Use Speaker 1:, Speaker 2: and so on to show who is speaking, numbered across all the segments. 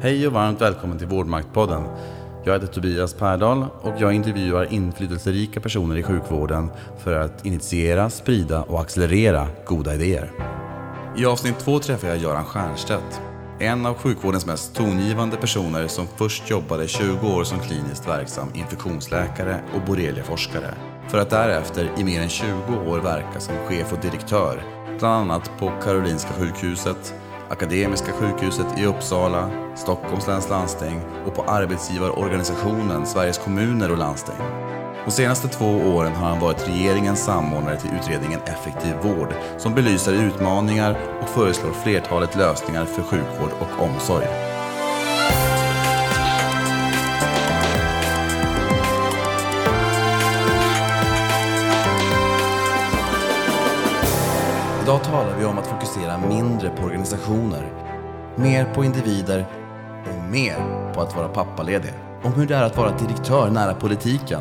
Speaker 1: Hej och varmt välkommen till Vårdmaktpodden. Jag heter Tobias Pärdal och jag intervjuar inflytelserika personer i sjukvården för att initiera, sprida och accelerera goda idéer. I avsnitt två träffar jag Göran Stiernstedt. En av sjukvårdens mest tongivande personer som först jobbade 20 år som kliniskt verksam infektionsläkare och borreliaforskare. För att därefter i mer än 20 år verka som chef och direktör, bland annat på Karolinska sjukhuset, Akademiska sjukhuset i Uppsala, Stockholms läns landsting och på arbetsgivarorganisationen Sveriges kommuner och landsting. De senaste två åren har han varit regeringens samordnare till utredningen Effektiv vård som belyser utmaningar och föreslår flertalet lösningar för sjukvård och omsorg. Idag mindre på organisationer, mer på individer och mer på att vara pappaledig. Om hur det är att vara direktör nära politiken.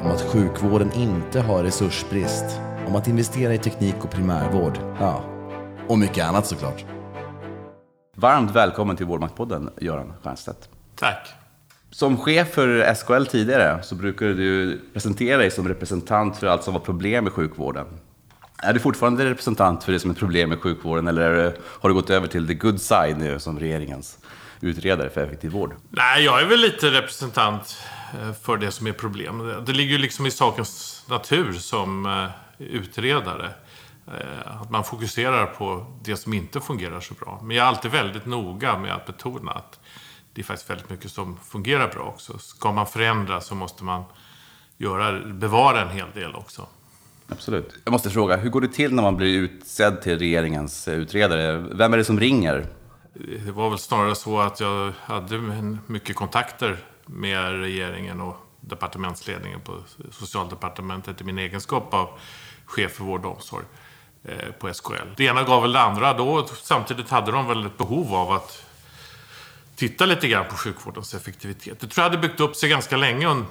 Speaker 1: Om att sjukvården inte har resursbrist. Om att investera i teknik och primärvård. Ja, och mycket annat såklart. Varmt välkommen till Vårdmaktpodden, Göran Stiernstedt.
Speaker 2: Tack.
Speaker 1: Som chef för SKL tidigare så brukade du presentera dig som representant för allt som var problem i sjukvården. Är du fortfarande representant för det som är problem med sjukvården eller har du gått över till the good side nu som regeringens utredare för effektiv vård?
Speaker 2: Nej, jag är väl lite representant eh, för det som är problem. Det ligger ju liksom i sakens natur som eh, utredare. Eh, att man fokuserar på det som inte fungerar så bra. Men jag är alltid väldigt noga med att betona att det är faktiskt väldigt mycket som fungerar bra också. Ska man förändra så måste man göra, bevara en hel del också.
Speaker 1: Absolut. Jag måste fråga, hur går det till när man blir utsedd till regeringens utredare? Vem är det som ringer?
Speaker 2: Det var väl snarare så att jag hade mycket kontakter med regeringen och departementsledningen på Socialdepartementet i min egenskap av chef för vård och omsorg eh, på SKL. Det ena gav väl det andra. Då, samtidigt hade de väl ett behov av att titta lite grann på sjukvårdens effektivitet. Det tror jag hade byggt upp sig ganska länge Eh,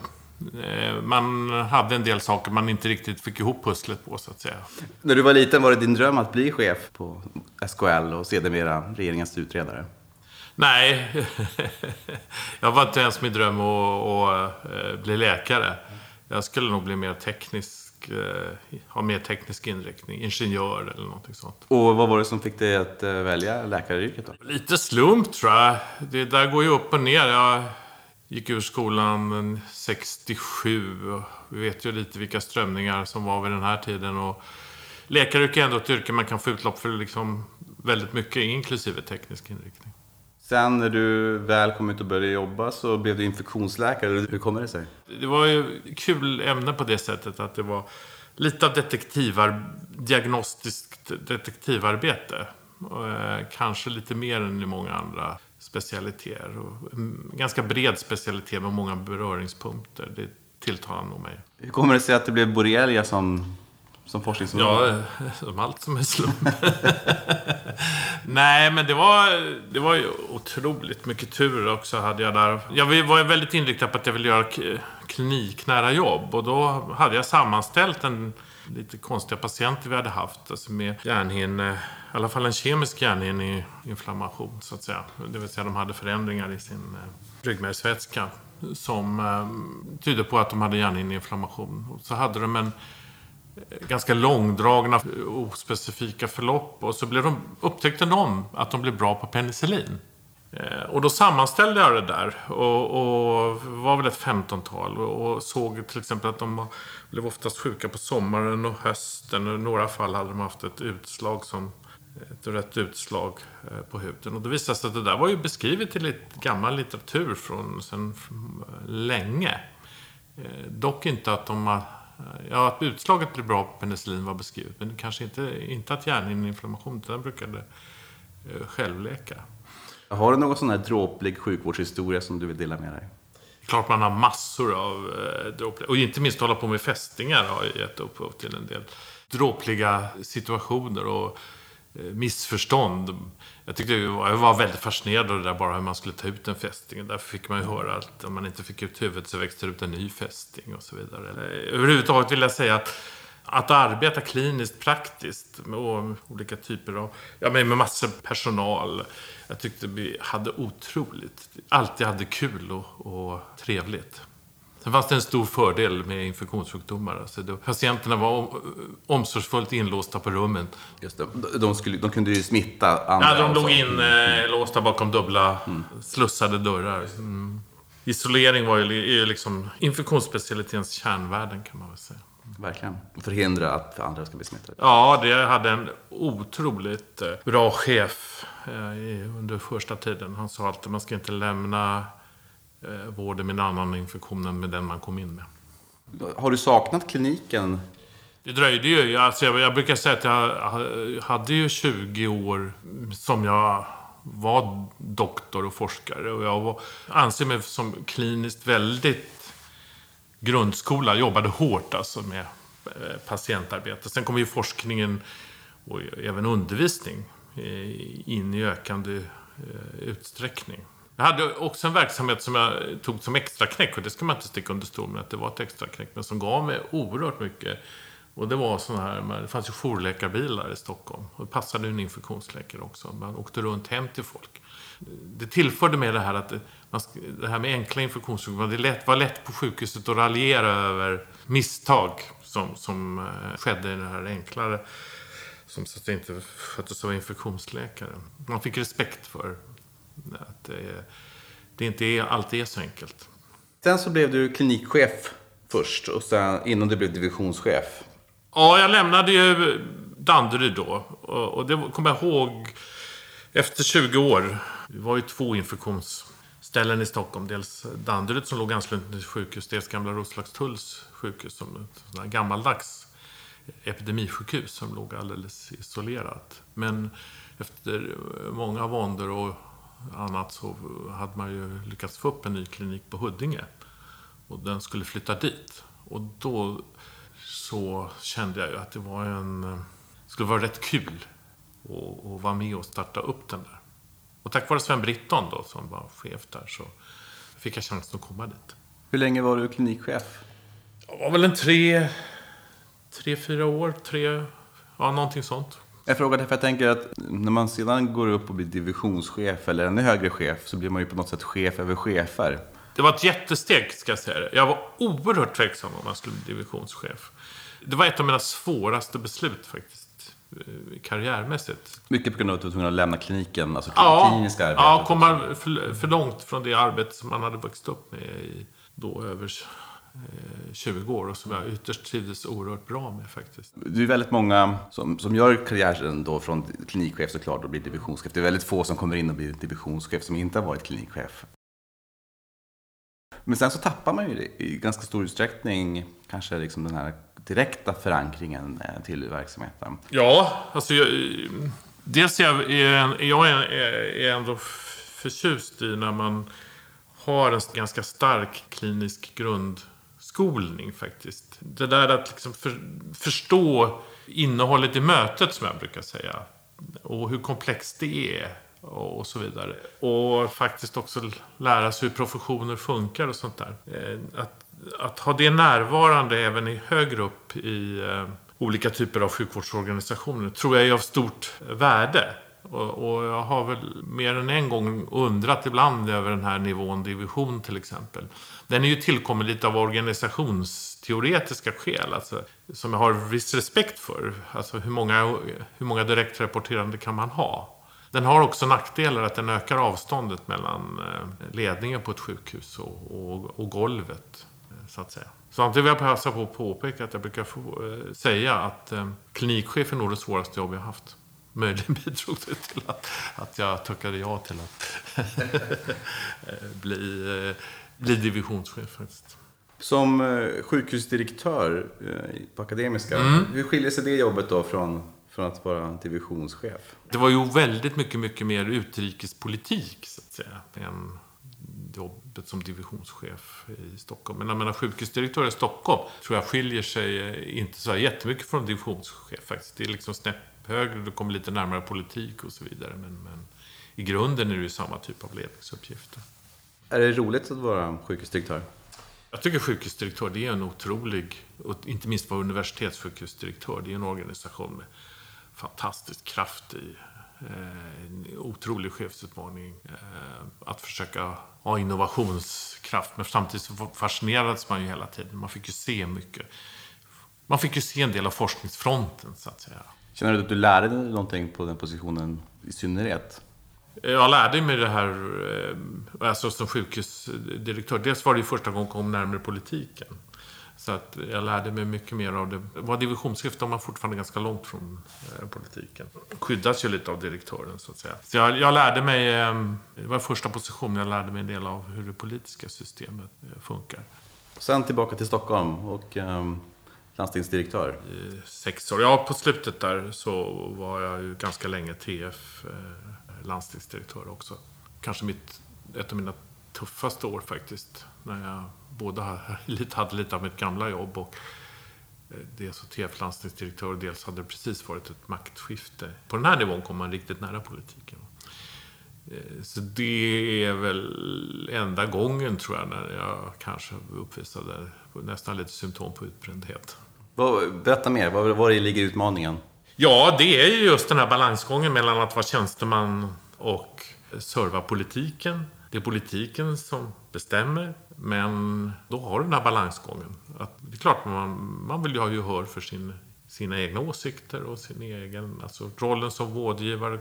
Speaker 2: man hade en del saker man inte riktigt fick ihop pusslet på, så att säga.
Speaker 1: När du var liten, var det din dröm att bli chef på SKL och sedermera regeringens utredare?
Speaker 2: Nej, jag var inte ens min dröm att, att eh, bli läkare. Jag skulle nog bli mer teknisk, eh, ha mer teknisk inriktning, ingenjör eller någonting sånt.
Speaker 1: Och vad var det som fick dig att välja läkaryrket då?
Speaker 2: Lite slump tror jag. Det där går ju upp och ner. Jag gick ur skolan 67. Och vi vet ju lite vilka strömningar som var vid den här tiden. Och läkaryrke är ändå ett yrke man kan få utlopp för liksom väldigt mycket, inklusive teknisk inriktning.
Speaker 1: Sen när du väl kom ut och började jobba så blev du infektionsläkare. Hur kommer det sig?
Speaker 2: Det var ju kul ämne på det sättet att det var lite av detektivar, diagnostiskt detektivarbete. Eh, kanske lite mer än i många andra specialiteter. Och en ganska bred specialitet med många beröringspunkter. Det tilltalar nog mig.
Speaker 1: Hur kommer det sig att det blev borrelia som, som forskningsområde?
Speaker 2: Ja, som allt som är slump. Nej, men det var, det var ju otroligt mycket tur också hade jag där. Jag var väldigt inriktad på att jag ville göra kliniknära jobb. Och då hade jag sammanställt en lite konstiga patienter vi hade haft. Alltså med hjärnhinne, i alla fall en kemisk hjärnhinneinflammation så att säga. Det vill säga de hade förändringar i sin eh, ryggmärgsvätska som eh, tydde på att de hade hjärnhinneinflammation. Så hade de en eh, ganska långdragna eh, ospecifika förlopp och så blev de, upptäckte de att de blev bra på penicillin. Eh, och då sammanställde jag det där och, och var väl ett femtontal och såg till exempel att de blev oftast sjuka på sommaren och hösten. Och I några fall hade de haft ett utslag som ett rött utslag eh, på huden. Och det visade sig att det där var ju beskrivet i lite gammal litteratur från sen länge. Eh, dock inte att de har, Ja, att utslaget blev bra på penicillin var beskrivet, men kanske inte, inte att hjärnhinneinflammation, den brukade självläka.
Speaker 1: Har du någon sån här dråplig sjukvårdshistoria som du vill dela med dig?
Speaker 2: Klart man har massor av eh, dråpliga, och inte minst hålla på med fästingar har gett upphov till en del dråpliga situationer och eh, missförstånd. Jag tyckte jag var väldigt fascinerad av det där bara hur man skulle ta ut en fästing. Därför fick man ju höra att om man inte fick ut huvudet så växte det ut en ny fästing och så vidare. Överhuvudtaget vill jag säga att att arbeta kliniskt praktiskt med olika typer av, ja men med massor personal. Jag tyckte vi hade otroligt, alltid hade kul och, och trevligt. Sen fanns det en stor fördel med infektionssjukdomar. Alltså då, patienterna var omsorgsfullt inlåsta på rummen.
Speaker 1: Just det. De, skulle, de kunde ju smitta andra.
Speaker 2: Ja, de låg inlåsta bakom dubbla mm. slussade dörrar. Mm. Isolering var ju liksom infektionsspecialitetens kärnvärden kan man väl säga.
Speaker 1: Verkligen. Förhindra att andra ska bli smittade.
Speaker 2: Ja, det hade en otroligt eh, bra chef eh, under första tiden. Han sa alltid att man ska inte lämna eh, vården med en annan infektion än med den man kom in med.
Speaker 1: Har du saknat kliniken?
Speaker 2: Det dröjde ju. Alltså jag, jag brukar säga att jag hade ju 20 år som jag var doktor och forskare. Och jag var, anser mig som kliniskt väldigt grundskola, jobbade hårt alltså med eh, patientarbete. Sen kom ju forskningen och även undervisning eh, in i ökande eh, utsträckning. Jag hade också en verksamhet som jag tog som extra knäck och det ska man inte sticka under stol med att det var ett extra knäck, men som gav mig oerhört mycket. Och det var sådana här, det fanns ju jourläkarbilar i Stockholm och det passade en infektionsläkare också. Man åkte runt hem till folk. Det tillförde mig det här att det här med enkla infektionssjukdomar. Det lätt, var lätt på sjukhuset att raljera över misstag som, som eh, skedde i det här enklare. Som så att inte sköttes av infektionsläkare. Man fick respekt för att det, det inte är, alltid är så enkelt.
Speaker 1: Sen så blev du klinikchef först och sen innan du blev divisionschef.
Speaker 2: Ja, jag lämnade ju Danderyd då. Och det kommer jag ihåg efter 20 år. Det var ju två infektionsställen i Stockholm. Dels Danderyd som låg ansluten till sjukhus, dels Gamla Roslagstulls sjukhus som ett gammaldags epidemisjukhus som låg alldeles isolerat. Men efter många våndor och annat så hade man ju lyckats få upp en ny klinik på Huddinge. Och den skulle flytta dit. Och då så kände jag ju att det var en... skulle vara rätt kul att, att vara med och starta upp den där. Och tack vare Sven Britton då, som var chef där, så fick jag chansen att komma dit.
Speaker 1: Hur länge var du klinikchef?
Speaker 2: Det var väl en tre, tre fyra år. Tre, ja, någonting sånt.
Speaker 1: Jag frågar därför jag tänker att när man sedan går upp och blir divisionschef eller ännu högre chef så blir man ju på något sätt chef över chefer.
Speaker 2: Det var ett jättesteg, ska jag säga Jag var oerhört tveksam om jag skulle bli divisionschef. Det var ett av mina svåraste beslut faktiskt. Eh, karriärmässigt.
Speaker 1: Mycket på grund av att du var tvungen att lämna kliniken, alltså
Speaker 2: ja,
Speaker 1: kliniska arbetet?
Speaker 2: Ja, komma för, för långt från det arbete som man hade vuxit upp med i då över 20 eh, år och som jag ytterst trivdes oerhört bra med faktiskt.
Speaker 1: Det är väldigt många som, som gör karriären då från klinikchef såklart och blir divisionschef. Det är väldigt få som kommer in och blir divisionschef som inte har varit klinikchef. Men sen så tappar man ju det i ganska stor utsträckning kanske liksom den här direkta förankringen eh, till verksamheten?
Speaker 2: Ja, alltså jag, dels är jag, jag är, är ändå förtjust i när man har en ganska stark klinisk grundskolning faktiskt. Det där att liksom för, förstå innehållet i mötet som jag brukar säga. Och hur komplext det är och så vidare. Och faktiskt också lära sig hur professioner funkar och sånt där. Eh, att att ha det närvarande även i högre upp i eh, olika typer av sjukvårdsorganisationer tror jag är av stort värde. Och, och, jag har väl mer än en gång undrat ibland över den här nivån division till exempel. Den är ju tillkommen lite av organisationsteoretiska skäl, alltså, som jag har viss respekt för. Alltså hur många, hur många direktrapporterande kan man ha? Den har också nackdelar att den ökar avståndet mellan eh, ledningen på ett sjukhus och, och, och golvet så att säga. Samtidigt vill jag passa på att påpeka att jag brukar få, eh, säga att eh, klinikchef är nog det svåraste jobb jag haft. Möjligen bidrog det till att, att jag tackade ja till att bli, eh, bli divisionschef faktiskt.
Speaker 1: Som eh, sjukhusdirektör eh, på Akademiska, mm. hur skiljer sig det jobbet då från, från att vara divisionschef?
Speaker 2: Det var ju väldigt mycket, mycket mer utrikespolitik så att säga. Än jobbet som divisionschef i Stockholm. Men jag menar, sjukhusdirektör i Stockholm tror jag skiljer sig eh, inte så jättemycket från divisionschef faktiskt. Det är liksom snäpp högre, du kommer lite närmare politik och så vidare. Men, men i grunden är det ju samma typ av ledningsuppgifter.
Speaker 1: Är det roligt att vara sjukhusdirektör?
Speaker 2: Jag tycker sjukhusdirektör, det är en otrolig, och inte minst vara universitetssjukhusdirektör, det är en organisation med fantastisk kraft i. Eh, en otrolig chefsutmaning. Eh, att försöka ha innovationskraft. Men samtidigt så fascinerades man ju hela tiden. Man fick ju se mycket. Man fick ju se en del av forskningsfronten, så att säga.
Speaker 1: Känner du att du lärde dig någonting på den positionen i synnerhet?
Speaker 2: Jag lärde mig det här, eh, alltså som sjukhusdirektör. Dels var det ju första gången jag kom närmare politiken. Så att jag lärde mig mycket mer av det. Var divisionschef var man fortfarande ganska långt från eh, politiken. Skyddas ju lite av direktören så att säga. Så jag, jag lärde mig, eh, det var första positionen, jag lärde mig en del av hur det politiska systemet funkar.
Speaker 1: Sen tillbaka till Stockholm och um, landstingsdirektör.
Speaker 2: I sex år. Ja, på slutet där så var jag ju ganska länge TF landstingsdirektör också. Kanske mitt, ett av mina tuffaste år faktiskt. När jag både hade lite av mitt gamla jobb och eh, dels som TF landstingsdirektör och dels hade det precis varit ett maktskifte. På den här nivån kom man riktigt nära politiken. Eh, så det är väl enda gången, tror jag, när jag kanske uppvisade nästan lite symptom på utbrändhet.
Speaker 1: Berätta mer, var, var ligger utmaningen?
Speaker 2: Ja, det är ju just den här balansgången mellan att vara tjänsteman och serva politiken. Det är politiken som bestämmer, men då har du den här balansgången. Att, det är klart, man, man vill ju ha gehör för sin, sina egna åsikter och sin egen... Alltså rollen som vårdgivare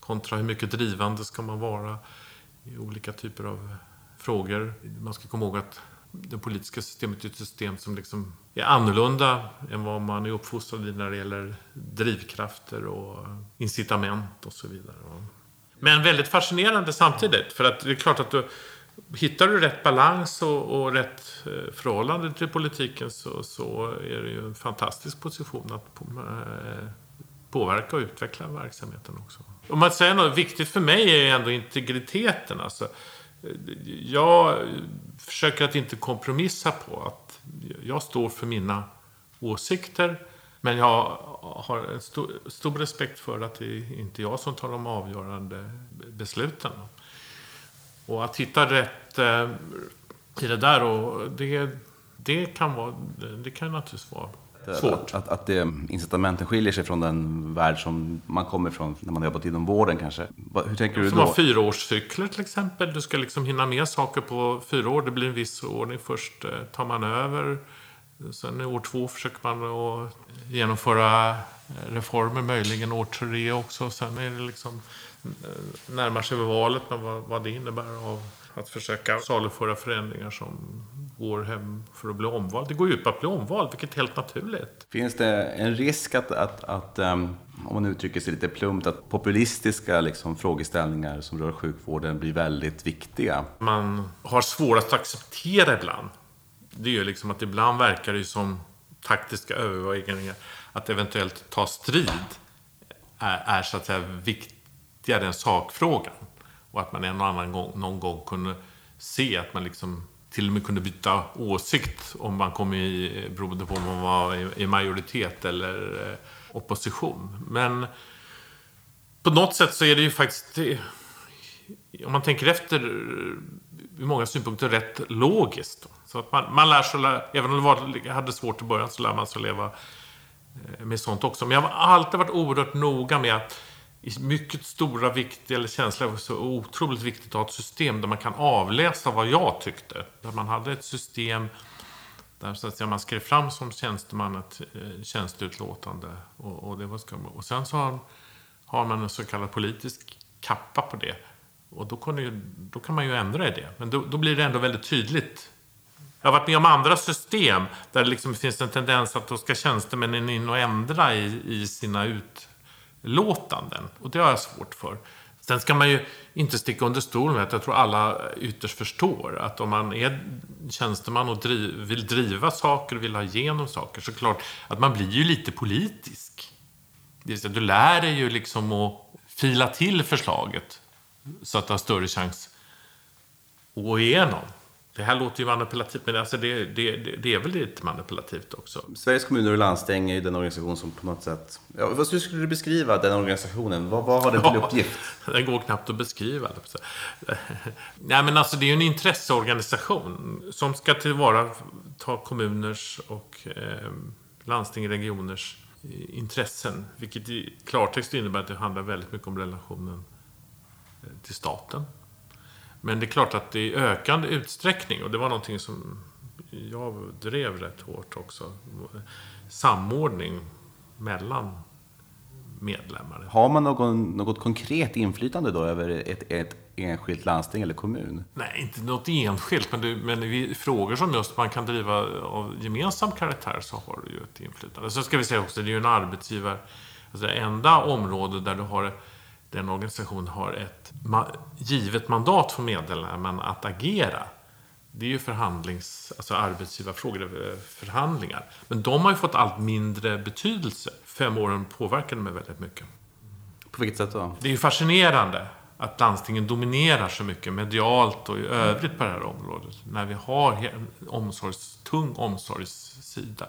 Speaker 2: kontra hur mycket drivande ska man vara i olika typer av frågor. Man ska komma ihåg att det politiska systemet är ett system som liksom är annorlunda än vad man är uppfostrad i när det gäller drivkrafter och incitament och så vidare. Men väldigt fascinerande samtidigt. För att det är klart att du, hittar du rätt balans och, och rätt eh, förhållande till politiken så, så är det ju en fantastisk position att på, eh, påverka och utveckla verksamheten också. Om man säger något viktigt för mig är ändå integriteten. Alltså, jag försöker att inte kompromissa på att jag står för mina åsikter. Men jag har en stor, stor respekt för att det är inte jag som tar de avgörande besluten. Och att hitta rätt eh, i det där, och det, det, kan, vara, det kan naturligtvis vara svårt.
Speaker 1: Att, att, att det, incitamenten skiljer sig från den värld som man kommer ifrån när man har jobbat inom vården kanske. Hur tänker du då?
Speaker 2: Som har fyraårscykler till exempel. Du ska liksom hinna med saker på fyra år. Det blir en viss ordning. Först eh, tar man över. Sen i år två försöker man att genomföra eh, reformer, möjligen år tre också. Sen är det liksom eh, närmar sig valet med vad, vad det innebär av att försöka saluföra förändringar som går hem för att bli omvald. Det går ju ut på att bli omvald, vilket är helt naturligt.
Speaker 1: Finns det en risk att, att, att um, om man uttrycker sig lite plumpt, att populistiska liksom, frågeställningar som rör sjukvården blir väldigt viktiga?
Speaker 2: Man har svårast att acceptera ibland. Det är ju liksom att ibland verkar det som taktiska överväganden att eventuellt ta strid är, är så att säga viktigare än sakfrågan. Och att man en och annan gång, någon gång kunde se att man liksom till och med kunde byta åsikt om man kom i, beroende på om man var i majoritet eller eh, opposition. Men på något sätt så är det ju faktiskt, eh, om man tänker efter, eh, ur många synpunkter rätt logiskt. Så att man, man lär sig, även om det var, hade svårt i början, så lär man sig leva eh, med sånt också. Men jag har alltid varit oerhört noga med att i mycket stora, viktiga eller känsliga, så otroligt viktigt att ha ett system där man kan avläsa vad jag tyckte. Där man hade ett system där så att säga, man skrev fram som tjänsteman ett eh, tjänsteutlåtande. Och, och, det var, och sen så har, har man en så kallad politisk kappa på det. Och då, ju, då kan man ju ändra i det. Men då, då, blir det ändå väldigt tydligt. Jag har varit med om andra system där det liksom finns en tendens att då ska tjänstemännen in och ändra i, i sina utlåtanden. Och det har jag svårt för. Sen ska man ju inte sticka under stol med att jag tror alla ytterst förstår att om man är tjänsteman och driv, vill driva saker och vill ha igenom saker så klart att man blir ju lite politisk. Det vill säga, du lär dig ju liksom att fila till förslaget så att du har större chans att gå igenom. Det här låter ju manipulativt, men alltså det, det, det är väl lite manipulativt också.
Speaker 1: Sveriges kommuner och landsting är ju den organisation som på något sätt... Ja, vad skulle du beskriva den organisationen? Vad, vad har den till
Speaker 2: Ja,
Speaker 1: uppgift?
Speaker 2: Den går knappt att beskriva. Nej, men alltså det är ju en intresseorganisation som ska tillvarata kommuners och eh, landsting, regioners eh, intressen. Vilket i klartext innebär att det handlar väldigt mycket om relationen eh, till staten. Men det är klart att det i ökande utsträckning, och det var någonting som jag drev rätt hårt också, samordning mellan medlemmar.
Speaker 1: Har man någon, något konkret inflytande då över ett, ett enskilt landsting eller kommun?
Speaker 2: Nej, inte något enskilt, men, det, men i frågor som just man kan driva av gemensam karaktär så har du ju ett inflytande. Så ska vi säga också, det är ju en arbetsgivare, alltså det enda område där du har den organisationen har ett ma- givet mandat för medlemmen att agera. Det är ju förhandlings, alltså arbetsgivarfrågor, eh, förhandlingar. Men de har ju fått allt mindre betydelse. Fem åren påverkade mig väldigt mycket.
Speaker 1: På vilket sätt då?
Speaker 2: Det är ju fascinerande att landstingen dominerar så mycket medialt och i övrigt på det här området. När vi har en omsorgs, tung omsorgssida.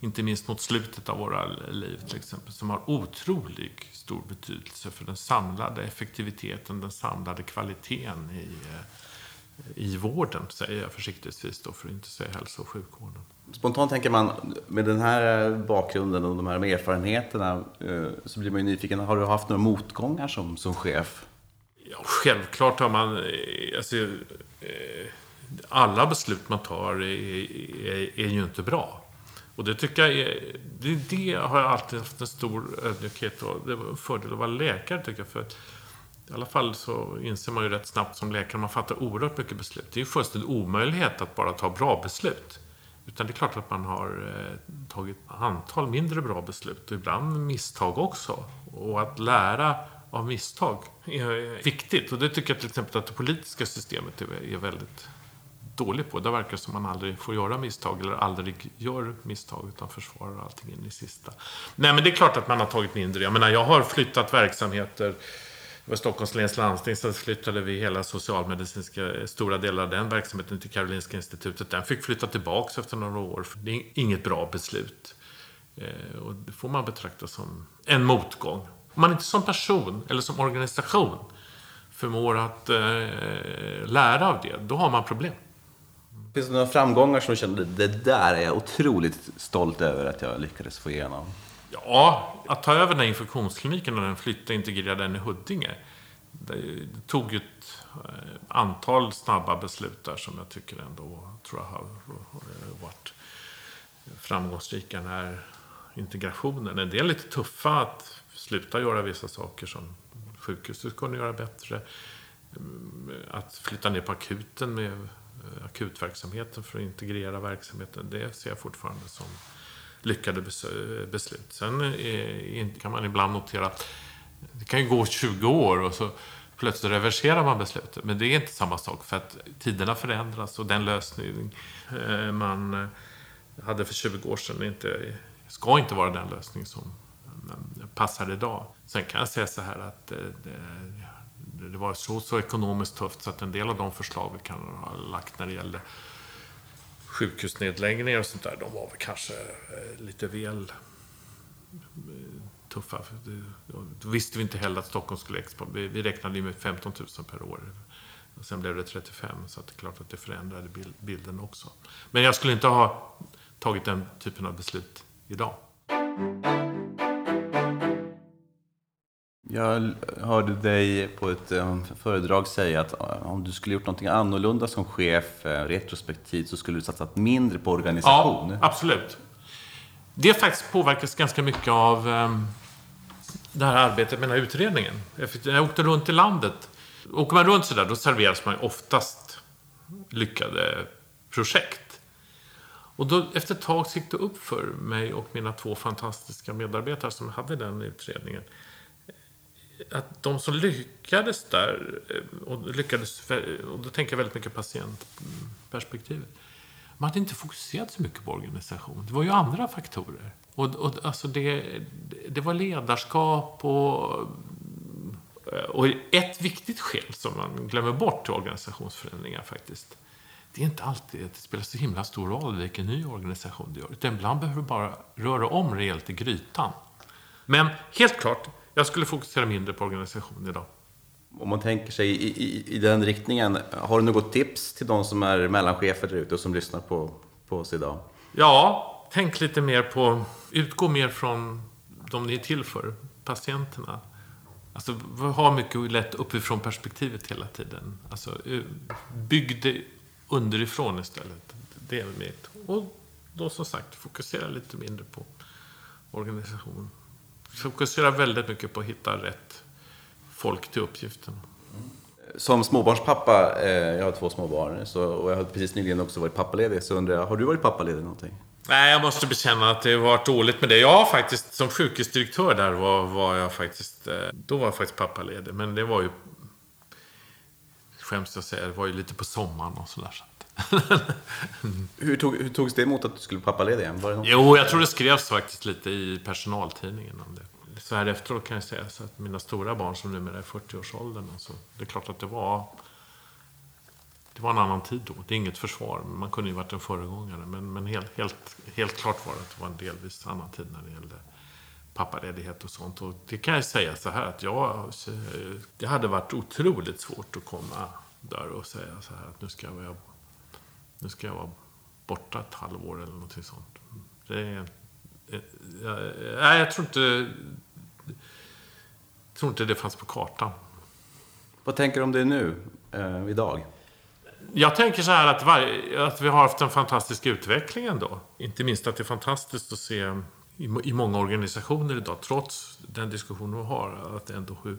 Speaker 2: Inte minst mot slutet av våra liv till exempel. Som har otrolig stor betydelse för den samlade effektiviteten, den samlade kvaliteten i, eh, i vården, säger jag försiktigtvis då, för att inte säga hälso och sjukvården.
Speaker 1: Spontant tänker man, med den här bakgrunden och de här erfarenheterna, eh, så blir man ju nyfiken. Har du haft några motgångar som, som chef?
Speaker 2: Ja, självklart har man... eh, Alltså, alla beslut man tar är, är, är ju inte bra. Och det tycker jag är... Det, det har jag alltid haft en stor ödmjukhet och det var en fördel att vara läkare tycker jag. För att, I alla fall så inser man ju rätt snabbt som läkare, man fattar oerhört mycket beslut. Det är ju fullständigt omöjlighet att bara ta bra beslut. Utan det är klart att man har tagit tagit antal mindre bra beslut och ibland misstag också. Och att lära av misstag är viktigt. Och det tycker jag till exempel att det politiska systemet är väldigt dålig på. Det verkar som man aldrig får göra misstag eller aldrig gör misstag utan försvarar allting in i sista. Nej, men det är klart att man har tagit mindre. Jag menar, jag har flyttat verksamheter det var Stockholms läns landsting, så flyttade vi hela socialmedicinska, stora delar av den verksamheten till Karolinska institutet. Den fick flytta tillbaka efter några år. Det är inget bra beslut. Eh, och det får man betrakta som en motgång. Om man inte som person eller som organisation förmår att eh, lära av det, då har man problem.
Speaker 1: Finns det några framgångar som du kände, det där är jag otroligt stolt över att jag lyckades få igenom?
Speaker 2: Ja, att ta över den här infektionskliniken och den flytta integrera den i Huddinge. Det, tog ju ett eh, antal snabba beslut där som jag tycker ändå tror jag har varit framgångsrika. Den här integrationen. En del är lite tuffa att sluta göra vissa saker som sjukhuset kunde göra bättre. Mm, att flytta ner på akuten med Eh, akutverksamheten för att integrera verksamheten. Det ser jag fortfarande som lyckade beslut. Sen är- kan man ibland notera att det kan ju gå 20 år och så plötsligt reverserar man beslutet. Men det är inte samma sak för att tiderna förändras och den lösning eh, man eh, hade för 20 år sedan inte, ska inte vara den lösning som passar idag. Sen kan jag säga så här att det, var så, så ekonomiskt tufft så att en del av de förslag vi kan ha lagt när det gällde sjukhusnedläggningar och sånt där, de var väl kanske eh, lite väl eh, tuffa. Då visste vi inte heller att Stockholm skulle expandera. Vi, räknade ju med 15 000 per år. Och sen blev det 35, så att det är klart att det förändrade bilden också. Men jag skulle inte ha tagit den typen av beslut idag.
Speaker 1: Jag hörde dig på ett eh, föredrag säga att eh, om du skulle gjort någonting annorlunda som chef eh, retrospektivt så skulle du satsat mindre på organisation.
Speaker 2: Ja, absolut. Det faktiskt påverkas ganska mycket av ehm, det här arbetet med den här utredningen. När jag åkte runt i landet. Åker man runt sådär, då serveras man oftast lyckade projekt. Och då, efter ett tag gick det upp för mig och mina två fantastiska medarbetare som hade den utredningen. Att de som lyckades där, eh, och lyckades, och då tänker jag väldigt mycket patientperspektivet. Man hade inte fokuserat så mycket på organisation. Det var ju andra faktorer. Och, och, alltså det, det var ledarskap och, eh, och ett viktigt skäl som man glömmer bort till organisationsförändringar faktiskt. det är inte alltid att det spelar så himla stor roll vilken ny organisation du gör. Utan ibland behöver du bara röra om rejält i grytan. Men helt klart, jag skulle fokusera mindre på organisation idag.
Speaker 1: Om man tänker sig i, i, i den riktningen, har du något tips till de som är mellanchefer där ute och som lyssnar på, på oss idag?
Speaker 2: Ja, tänk lite mer på, utgå mer från de ni är till för, patienterna. Alltså, ha mycket lätt uppifrån perspektivet hela tiden. Alltså, bygg det underifrån istället. Det är mitt. Och då som sagt, fokusera lite mindre på organisationen. Fokusera väldigt mycket på att hitta rätt folk till uppgiften.
Speaker 1: Som småbarnspappa, eh, jag har två småbarn, så, och jag har precis nyligen också varit pappaledig, så undrar jag, har du varit pappaledig någonting?
Speaker 2: Nej, jag måste bekänna att det har varit dåligt med det. Jag faktiskt, som sjukhusdirektör där var, var jag faktiskt, eh, då var jag faktiskt pappaledig. Men det var ju, skäms jag säga, det var ju lite på sommaren och sådär. Så
Speaker 1: hur, tog, hur togs det emot att du skulle pappaledig igen? Var
Speaker 2: det jo, jag tror det skrevs faktiskt lite i personaltidningen om det. Så här efteråt kan jag säga så att mina stora barn som numera är 40-årsåldern, alltså, det är klart att det var det var en annan tid då. Det är inget försvar. Man kunde ju varit en föregångare. Men, men helt, helt, helt klart var det att det var en delvis annan tid när det gällde pappaledighet och sånt. Och det kan jag säga så här att jag, eh, det hade varit otroligt svårt att komma där och säga så här att nu ska jag, nu ska jag vara borta ett halvår eller någonting sånt. Det, nej, jag tror inte, jag tror inte det fanns på kartan.
Speaker 1: Vad tänker du om det nu, eh, idag?
Speaker 2: Jag tänker så här att, varje, att vi har haft en fantastisk utveckling ändå. Inte minst att det är fantastiskt att se i, i många organisationer idag, trots den diskussion vi har, att ändå hur,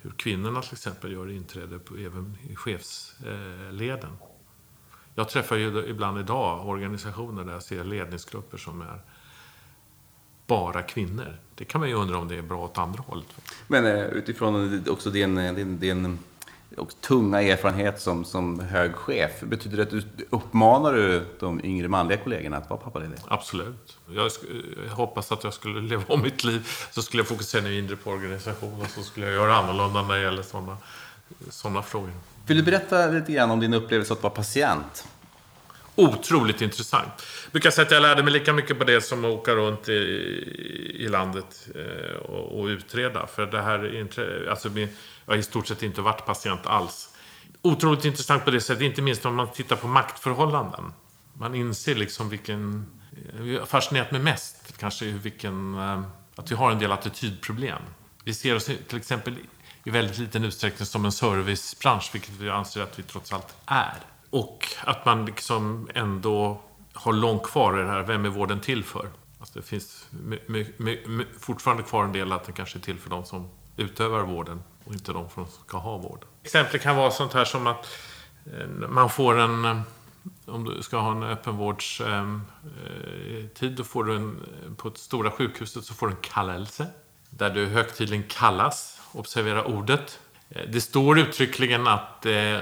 Speaker 2: hur kvinnorna till exempel gör inträde på, även i chefsleden. Jag träffar ju ibland idag organisationer där jag ser ledningsgrupper som är bara kvinnor. Det kan man ju undra om det är bra åt andra hållet.
Speaker 1: Men eh, utifrån också din, din, din och tunga erfarenhet som, som hög chef. Betyder det att du uppmanar du de yngre manliga kollegorna att vara pappalediga?
Speaker 2: Absolut. Jag, jag, hoppas att jag skulle leva om mitt liv så skulle jag fokusera mindre på organisation och så skulle jag göra annorlunda när det gäller sådana såna frågor.
Speaker 1: Vill du berätta lite grann om din upplevelse att vara patient?
Speaker 2: Otroligt intressant. Jag brukar säga att jag lärde mig lika mycket på det som att åka runt i, i landet eh, och, och, utreda. För det här alltså, jag har i stort sett inte varit patient alls. Otroligt intressant på det sättet, inte minst om man tittar på maktförhållanden. Man inser liksom vilken... Fascinerat mig mest kanske vilken... Eh, att vi har en del attitydproblem. Vi ser oss till exempel i väldigt liten utsträckning som en servicebransch, vilket vi anser att vi trots allt är. Och att man liksom ändå har långt kvar i det här, vem är vården till för? Alltså det finns fortfarande kvar en del att den kanske är till för de som utövar vården och inte de som ska ha vård. Exempel kan vara sånt här som att eh, man får en eh, om du ska ha en öppenvårdstid, eh, då får du en, på ett stora sjukhuset så får du en kallelse. Där du högtidligen kallas. Observera ordet. Eh, det står uttryckligen att eh, eh,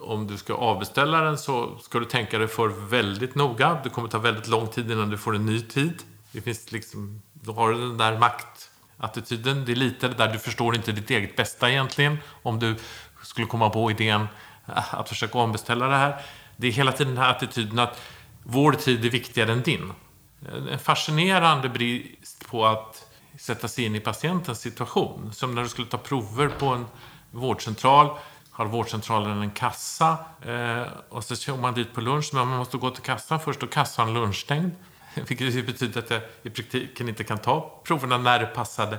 Speaker 2: om du ska avbeställa den så ska du tänka dig för väldigt noga. Det kommer ta väldigt lång tid innan du får en ny tid. Det finns liksom, då har du den där maktattityden. Det är lite det där, du förstår inte ditt eget bästa egentligen. Om du skulle komma på idén eh, att försöka ombeställa det här. Det är hela tiden den här attityden att vår tid är viktigare än din. En fascinerande brist på att sätta sig in i patientens situation. Som när du skulle ta prover på en vårdcentral. Har vårdcentralen en kassa eh, och så kör man dit på lunch. Men man måste gå till kassan först och kassan lunchstängd. Vilket betyder att jag i praktiken inte kan ta proverna när det passade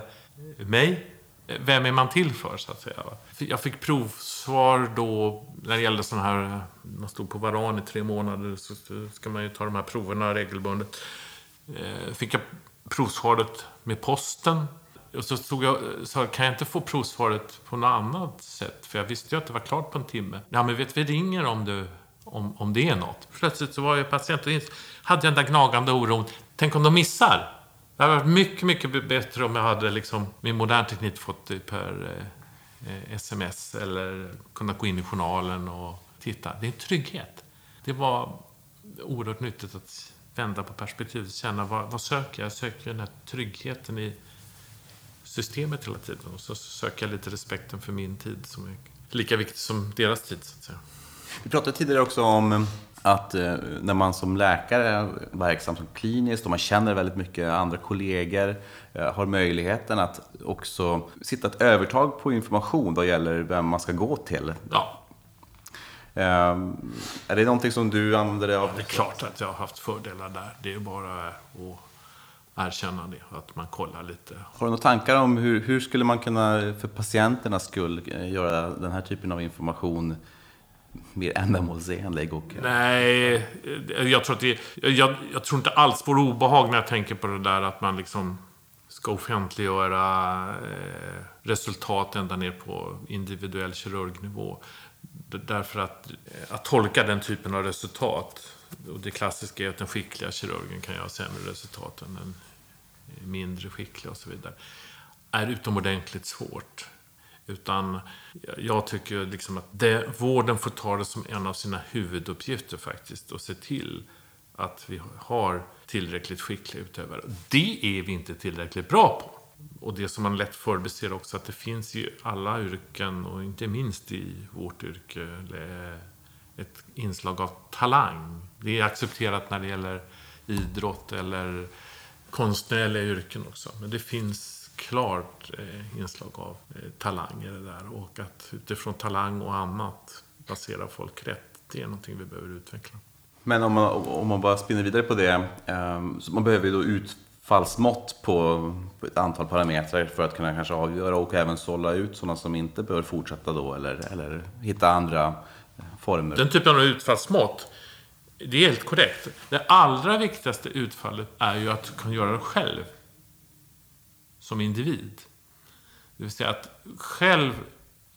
Speaker 2: mig. Eh, vem är man till för, så att säga? Jag fick provsvar då när det gällde sådana här... Eh, man stod på varan i tre månader, så ska man ju ta de här proverna regelbundet. Eh, fick jag provsvaret med posten. Och så stod jag sa, kan jag inte få provsvaret på något annat sätt? För jag visste ju att det var klart på en timme. Ja, men vet vi ringer om du om, om det är något. Plötsligt så var jag patient och hade jag den där gnagande oron. Tänk om de missar? Det hade varit mycket, mycket bättre om jag hade liksom, med modern teknik fått det per eh, sms eller kunnat gå in i journalen och titta. Det är en trygghet. Det var oerhört nyttigt att vända på perspektivet. Känna vad, vad söker jag? Jag söker den här tryggheten i systemet hela tiden. Och så söker jag lite respekten för min tid som är lika viktig som deras tid, så att säga.
Speaker 1: Vi pratade tidigare också om att eh, när man som läkare är verksam som kliniskt och man känner väldigt mycket andra kollegor, eh, har möjligheten att också sitta ett övertag på information vad gäller vem man ska gå till.
Speaker 2: Ja,
Speaker 1: Är det någonting som du använder dig av?
Speaker 2: det är klart att jag har haft fördelar där. Det är bara att erkänna det, att man kollar lite.
Speaker 1: Har du några tankar om hur, hur skulle man kunna, för patienternas skull, eh, göra den här typen av information mer ändamålsenlig? Och,
Speaker 2: Nej, jag tror, att det, jag, jag tror inte alls på obehag när jag tänker på det där att man liksom ska offentliggöra eh, resultat ända ner på individuell kirurgnivå. Därför att, eh, att tolka den typen av resultat, och det klassiska är att den skickliga kirurgen kan göra sämre resultat än den mindre skickliga och så vidare, är utomordentligt svårt. Utan jag tycker liksom att det, vården får ta det som en av sina huvuduppgifter faktiskt och se till att vi har tillräckligt skickliga utövare. Det är vi inte tillräckligt bra på. Och det som man lätt förbiser också att det finns i alla yrken och inte minst i vårt yrke ett inslag av talang. Det är accepterat när det gäller idrott eller konstnärliga yrken också. Men det finns klart eh, inslag av eh, talang i det där. Och att utifrån talang och annat basera folk rätt. Det är någonting vi behöver utveckla.
Speaker 1: Men om man, om man bara spinner vidare på det, eh, så man behöver ju då utfallsmått på, på ett antal parametrar för att kunna kanske avgöra och även sålla ut sådana som inte bör fortsätta då eller, eller hitta andra eh, former.
Speaker 2: Den typen av utfallsmått, det är helt korrekt. Det allra viktigaste utfallet är ju att du kan göra det själv. Som individ. Det vill säga att själv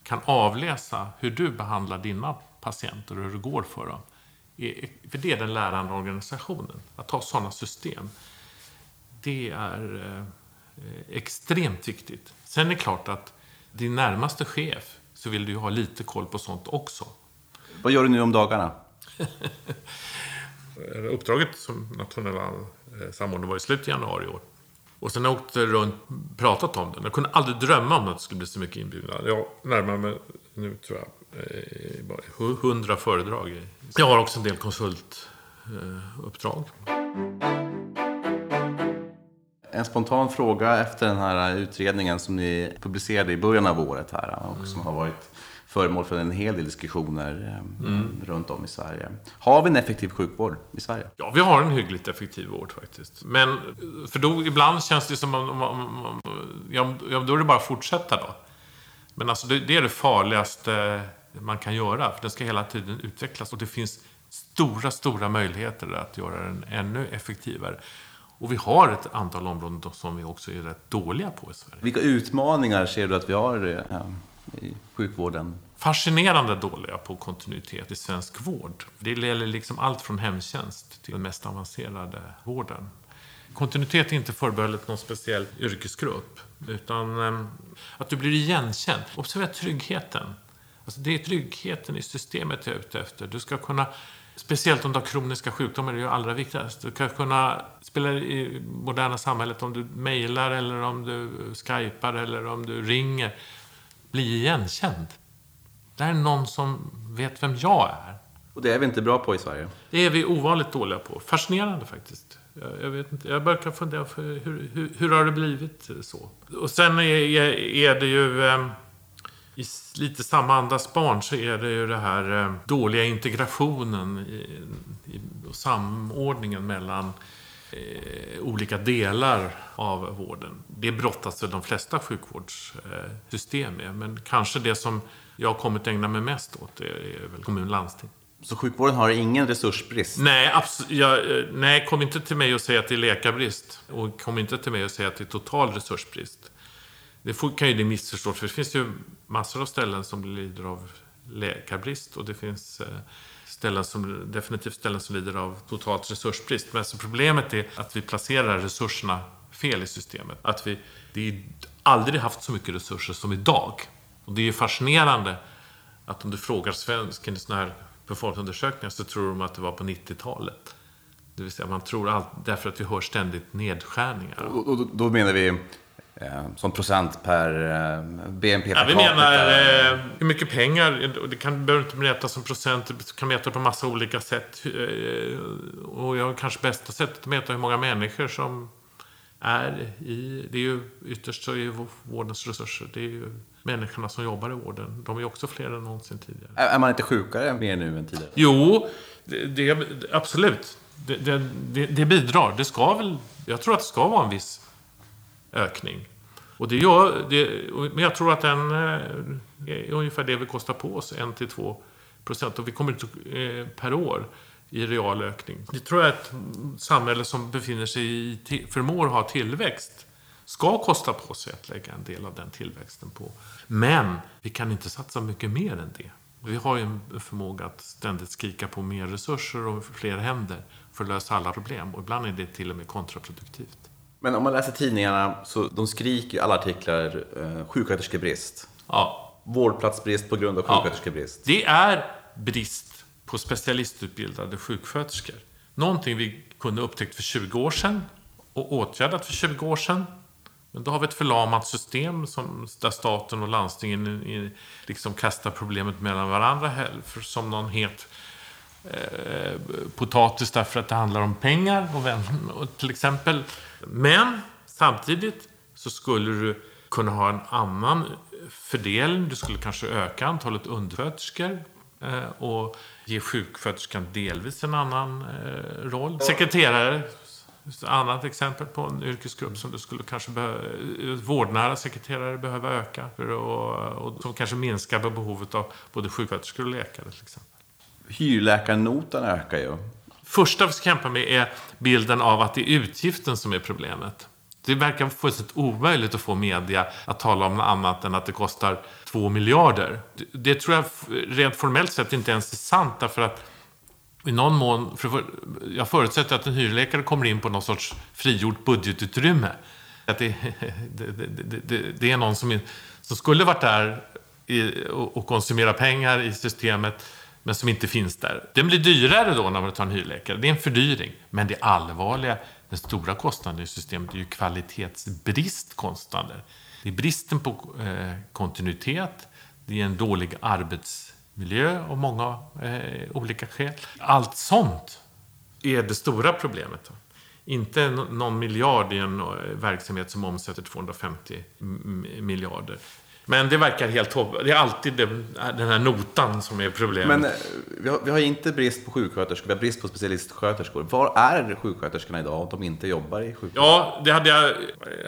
Speaker 2: kan avläsa hur du behandlar dina patienter och hur det går för dem. E, för det är den lärande organisationen. Att ha sådana system. Det är eh, extremt viktigt. Sen är det klart att din närmaste chef så vill du ju ha lite koll på sånt också.
Speaker 1: Vad gör du nu om dagarna?
Speaker 2: Uppdraget som nationella eh, samordnare var i slutet av januari i år. Och sen har jag åkt runt och pratat om det. Jag kunde aldrig drömma om att det skulle bli så mycket inbjudna. Jag närmar mig nu, tror jag, eh, hundra föredrag. Jag har också en del konsultuppdrag.
Speaker 1: En spontan fråga efter den här utredningen som ni publicerade i början av året här och som har varit föremål för en hel del diskussioner eh, runt om i Sverige. Har vi en effektiv sjukvård i Sverige?
Speaker 2: Ja, vi har en hyggligt effektiv vård faktiskt. Men, för då ibland känns det som om, om, ja, då är det bara att fortsätta då. Men alltså det, det är det farligaste man kan göra, för den ska hela tiden utvecklas. Och det finns stora, stora möjligheter att göra den ännu effektivare. Och vi har ett antal områden som vi också är rätt dåliga på i Sverige.
Speaker 1: Vilka utmaningar ser du att vi har eh, i sjukvården?
Speaker 2: fascinerande dåliga på kontinuitet i svensk vård. Det gäller liksom allt från hemtjänst till den mest avancerade vården. Kontinuitet är inte förbehållet någon speciell yrkesgrupp. Utan eh, att du blir igenkänd. Observera tryggheten. Alltså det är tryggheten i systemet jag är ute efter. Du ska kunna, speciellt om du har kroniska sjukdomar, det är ju allra viktigast. Du ska kunna, spela i moderna samhället om du mejlar eller om du skypar eller om du ringer. Bli igenkänd. Det här är någon som vet vem jag är.
Speaker 1: Och det är vi inte bra på i Sverige.
Speaker 2: Det är vi ovanligt dåliga på. Fascinerande faktiskt. Jag, jag vet inte. Jag börjar fundera för hur, hur, hur har det blivit så? Och sen är, är, är det ju... Eh, I lite samma andas barn så är det ju det här eh, dåliga integrationen i, i, och samordningen mellan eh, olika delar av vården. Det brottas väl de flesta sjukvårdssystem med. Men kanske det som jag kommit ägna mig mest åt är, väl kommun landsting.
Speaker 1: Så sjukvården har ingen resursbrist?
Speaker 2: Nej, jag, eh, nej, kom inte till mig och säg att det är läkarbrist. Och kom inte till mig och säg att det är total resursbrist. Det får, kan ju det missförstås, för det finns ju massor av ställen som lider av läkarbrist och det finns eh, ställen som, definitivt ställen som lider av totalt resursbrist. Men så problemet är att vi placerar resurserna fel i systemet. Att vi, det är aldrig haft så mycket resurser som idag. Och det är ju fascinerande att om du frågar svensken i sådana här befolkningsundersökningar så tror de att det var på 90-talet. Det vill säga man tror allt, därför att vi hör ständigt nedskärningar.
Speaker 1: Och, och då- då menar vi som procent per eh, BNP per
Speaker 2: Ja, vi
Speaker 1: capita?
Speaker 2: menar eh, hur mycket pengar, det kan, behöver inte mätas som procent, det kan mätas på massa olika sätt. Eh, och jag kanske bästa sättet att mäta hur många människor som är i, det är ju ytterst så är ju vårdens resurser, det är ju människorna som jobbar i vården. De är också fler än någonsin tidigare.
Speaker 1: Är man inte sjukare mer nu än tidigare?
Speaker 2: Jo, det, det, absolut. Det, det, det, det bidrar. Det ska väl, jag tror att det ska vara en viss ökning. Och det gör, det, men jag tror att den eh, är ungefär det vi kostar på oss, 1-2 procent. Och vi kommer inte eh, per år i real ökning. Det tror jag att ett samhälle som befinner sig i, förmår ha tillväxt, ska kosta på sig att lägga en del av den tillväxten på. Men vi kan inte satsa mycket mer än det. Vi har ju en förmåga att ständigt skrika på mer resurser och fler händer för att lösa alla problem. Och ibland är det till och med kontraproduktivt.
Speaker 1: Men om man läser tidningarna så de skriker i alla artiklar eh, sjuksköterskebrist.
Speaker 2: Ja,
Speaker 1: Vårdplatsbrist på grund av
Speaker 2: Ja.
Speaker 1: sjuksköterskebrist.
Speaker 2: Det är brist på specialistutbildade sjuksköterskor. Någonting vi kunde upptäckt för 20 år sedan och åtgärdat för 20 år sedan. Men då har vi ett förlamat system som, där staten och landstingen i- liksom kastar problemet mellan varandra som någon het eh, potatis därför att det handlar om pengar och, vem, och till exempel. Men samtidigt så skulle du kunna ha en annan fördelning. Du skulle kanske öka antalet undersköterskor eh, och ge sjuksköterskan delvis en annan eh, roll. Sekreterare, ett annat exempel på en yrkesgrupp som du skulle kanske behöva, vårdnära sekreterare behöva öka för att, och som kanske minskar behovet av både sjuksköterskor och läkare till exempel.
Speaker 1: Hyrläkarnotan ökar ju.
Speaker 2: första vi ska kämpa med är bilden av att det är utgiften som är problemet. Det verkar fullständigt omöjligt att få media att tala om något annat än att det kostar två miljarder. Det, det tror jag rent formellt sett inte ens är sant därför att i någon mån, för, jag förutsätter att en hyrläkare kommer in på någon sorts frigjort budgetutrymme. Att det, det, det, det, det, är någon som, som skulle varit där i, och, och konsumera pengar i systemet men som inte finns där. Den blir dyrare då när man tar en hyrläkare. Det är en fördyring. Men det allvarliga, den stora kostnaden i systemet är ju kvalitetsbristkostnader. Det är bristen på eh, kontinuitet, det är en dålig arbetsmiljö av många eh, olika skäl. Allt sånt är det stora problemet. Då. Inte någon miljard i en eh, verksamhet som omsätter 250 miljarder. Men det verkar helt hopp... Det är alltid den, här notan som är problemet.
Speaker 1: Men eh, vi har, vi har inte brist på sjuksköterskor, vi har brist på specialistsköterskor. Var är sjuksköterskorna idag om de inte jobbar i sjukvården?
Speaker 2: Ja, det hade jag,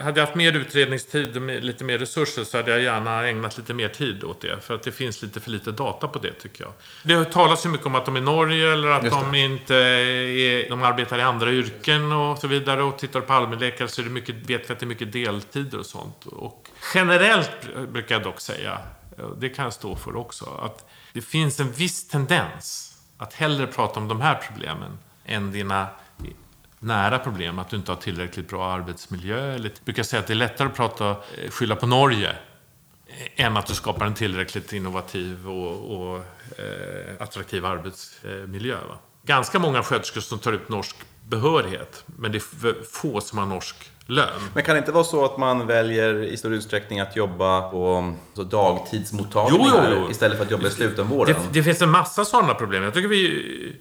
Speaker 2: hade jag haft mer utredningstid och lite mer resurser så hade jag gärna ägnat lite mer tid åt det. För att det finns lite för lite data på det tycker jag. Det har talats ju mycket om att de är i Norge eller att de inte är, de arbetar i andra yrken och så vidare. Och tittar på allmänläkare så är det mycket, vet vi att det är mycket deltider och sånt. Och generellt brukar jag dock säga, och det kan jag stå för också, att det finns en viss tendens att hellre prata om de här problemen än dina nära problem, att du inte har tillräckligt bra arbetsmiljö. Eller, jag brukar säga att det är lättare att prata, eh, skylla på Norge än att du skapar en tillräckligt innovativ och, och eh, attraktiv arbetsmiljö. Va? Ganska många sköterskor som tar ut norsk behörighet, men det är få som har norsk lön.
Speaker 1: Men kan det inte vara så att man väljer i stor utsträckning att jobba på så dagtidsmottagningar
Speaker 2: Jo, jo, jo.
Speaker 1: istället för att jobba i slutenvården?
Speaker 2: Det, det finns en massa sådana problem. Jag tycker vi...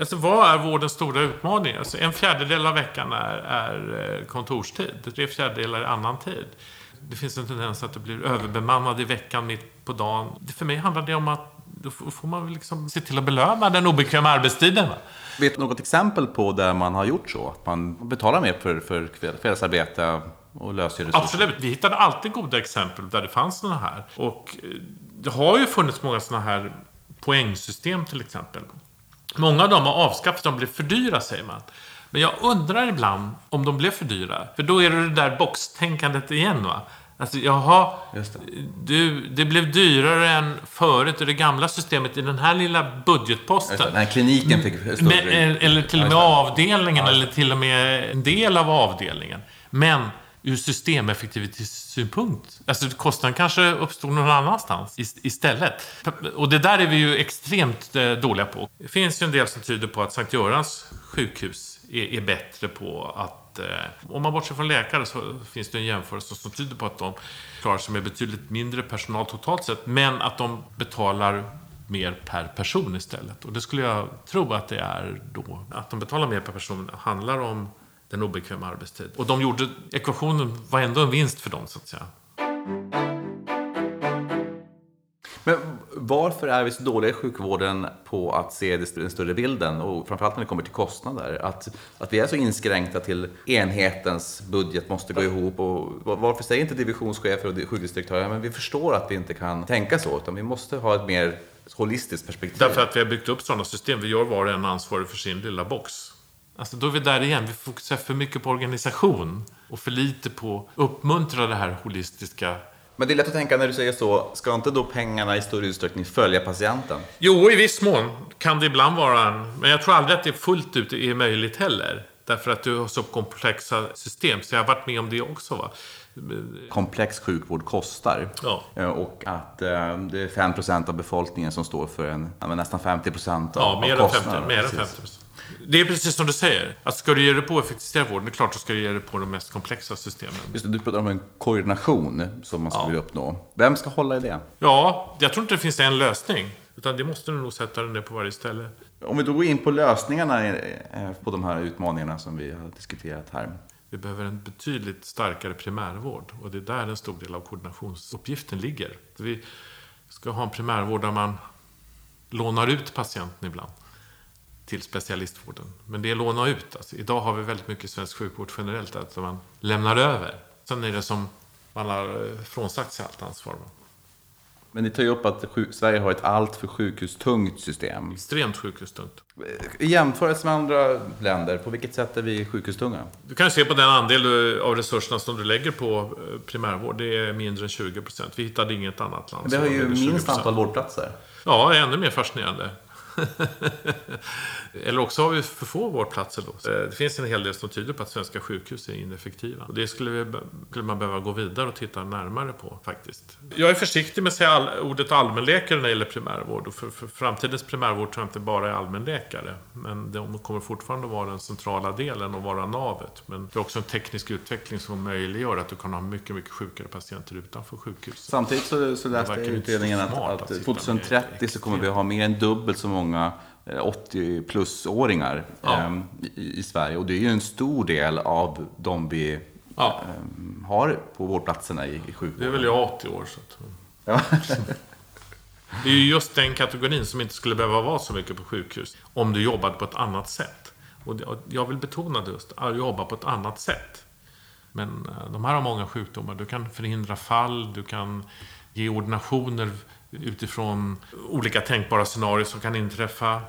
Speaker 2: Alltså vad är vårdens stora utmaning? Alltså en fjärdedel av veckan är, är eh, kontorstid. Tre fjärdedelar är annan tid. Det finns en tendens att det blir överbemannad i veckan mitt på dagen. För mig handlar det om att då får man liksom se till att belöna den obekväma arbetstiden. Va?
Speaker 1: Vet du något exempel på där man har gjort så? Att man betalar mer för, för kväll- kvällsarbete och löser resurser?
Speaker 2: Absolut. Vi hittade alltid goda exempel där det fanns sådana här. Och eh, det har ju funnits många sådana här poängsystem till exempel. Många av dem har avskaffats, de blev för dyra säger man. Men jag undrar ibland om de blev för dyra. För då är det det där boxtänkandet igen va. Alltså, jaha,
Speaker 1: det.
Speaker 2: Du, det blev dyrare än förut i det gamla systemet i den här lilla budgetposten.
Speaker 1: Här kliniken fick större...
Speaker 2: Men, eh, eller till och med avdelningen, eller till och med en del av avdelningen. Men ur systemeffektivitetssynpunkt, alltså kostnaden kanske uppstod någon annanstans is- istället. Och det där är vi ju extremt eh, dåliga på. Det finns ju en del som tyder på att Sankt Görans sjukhus är, är bättre på att att eh, om man bortser från läkare så finns det en jämförelse som tyder på att de klarar sig med betydligt mindre personal totalt sett, men att de betalar mer per person istället. Och det skulle jag tro att det är då. Att de betalar mer per person handlar om den obekväma arbetstid. Och de gjorde, ekvationen var ändå en vinst för dem så att säga.
Speaker 1: Varför är vi så dåliga i sjukvården på att se den större bilden och framförallt när det kommer till kostnader? Att, att vi är så inskränkta till enhetens budget måste gå ihop och varför säger inte divisionschefer och sjukhusdirektörer men vi förstår att vi inte kan tänka så utan vi måste ha ett mer holistiskt perspektiv?
Speaker 2: Därför att vi har byggt upp sådana system. Vi gör var och en ansvarig för sin lilla box. Alltså då är vi där igen. Vi fokuserar för mycket på organisation och för lite på att uppmuntra det här holistiska
Speaker 1: men det är lätt att tänka när du säger så, ska inte då pengarna i större utsträckning följa patienten?
Speaker 2: Jo, i viss mån kan det ibland vara en... Men jag tror aldrig att det fullt ut är möjligt heller. Därför att du har så komplexa system. Så jag har varit med om det också. Va?
Speaker 1: Komplex sjukvård kostar.
Speaker 2: Ja.
Speaker 1: Eh, och att eh, det är 5% av befolkningen som står för en, nästan 50 av,
Speaker 2: ja, mer
Speaker 1: av
Speaker 2: kostnaderna. Ja, mer än 50 det är precis som du säger. Att ska du ge dig på effektivisera vården, det är klart att du ska ge dig på de mest komplexa systemen.
Speaker 1: Just det, du pratar om en koordination som man skulle ja. uppnå. Vem ska hålla i det?
Speaker 2: Ja, jag tror inte det finns en lösning. Utan det måste du nog sätta dig ner på varje ställe.
Speaker 1: Om vi då går in på lösningarna eh, på de här utmaningarna som vi har diskuterat här.
Speaker 2: Vi behöver en betydligt starkare primärvård. Och det är där en stor del av koordinationsuppgiften ligger. Vi ska ha en primärvård där man lånar ut patienten ibland till specialistvården. Men det är låna ut. Alltså, idag har vi väldigt mycket svensk sjukvård generellt att man lämnar över. Sen är det som man har eh, frånsagt sig allt ansvar.
Speaker 1: Men ni tar ju upp att Sverige har ett alltför sjukhustungt system.
Speaker 2: Extremt sjukhustungt.
Speaker 1: I jämförelse med andra länder, på vilket sätt är vi sjukhustunga?
Speaker 2: Du kan se på den andel av resurserna som du lägger på eh, primärvård. Det är mindre än 20 procent. Vi hittade inget annat land
Speaker 1: Men vi har ju minst antal vårdplatser.
Speaker 2: Ja, ännu mer fascinerande. Eller också har vi för få vårdplatser då. Eh, det finns en hel del som tyder på att svenska sjukhus är ineffektiva. Det skulle, vi, skulle man behöva gå vidare och titta närmare på faktiskt. Jag är försiktig med att säga all, ordet allmänläkare när det gäller primärvård. Och för, för framtidens primärvård tror jag inte bara är allmänläkare. Men de kommer fortfarande vara den centrala delen och vara navet. Men det är också en teknisk utveckling som möjliggör att du kan ha mycket, mycket sjukare patienter utanför sjukhus.
Speaker 1: Samtidigt så, så läste jag i utredningen att, att 2030 så kommer vi ha mer än dubbelt så många 80-plus-åringar ja. Ehm, i, i, Sverige. Och det är ju en stor del av de vi ja. ähm, har på vårdplatserna i, i sjukvården.
Speaker 2: Det är väl jag 80 år. Så att... ja. det är ju just den kategorin som inte skulle behöva vara så mycket på sjukhus. Om du jobbade på ett annat sätt. Och jag vill betona det just, att jobba på ett annat sätt. Men eh, de här har många sjukdomar. Du kan förhindra fall, du kan ge ordinationer utifrån olika tänkbara scenarier som kan inträffa.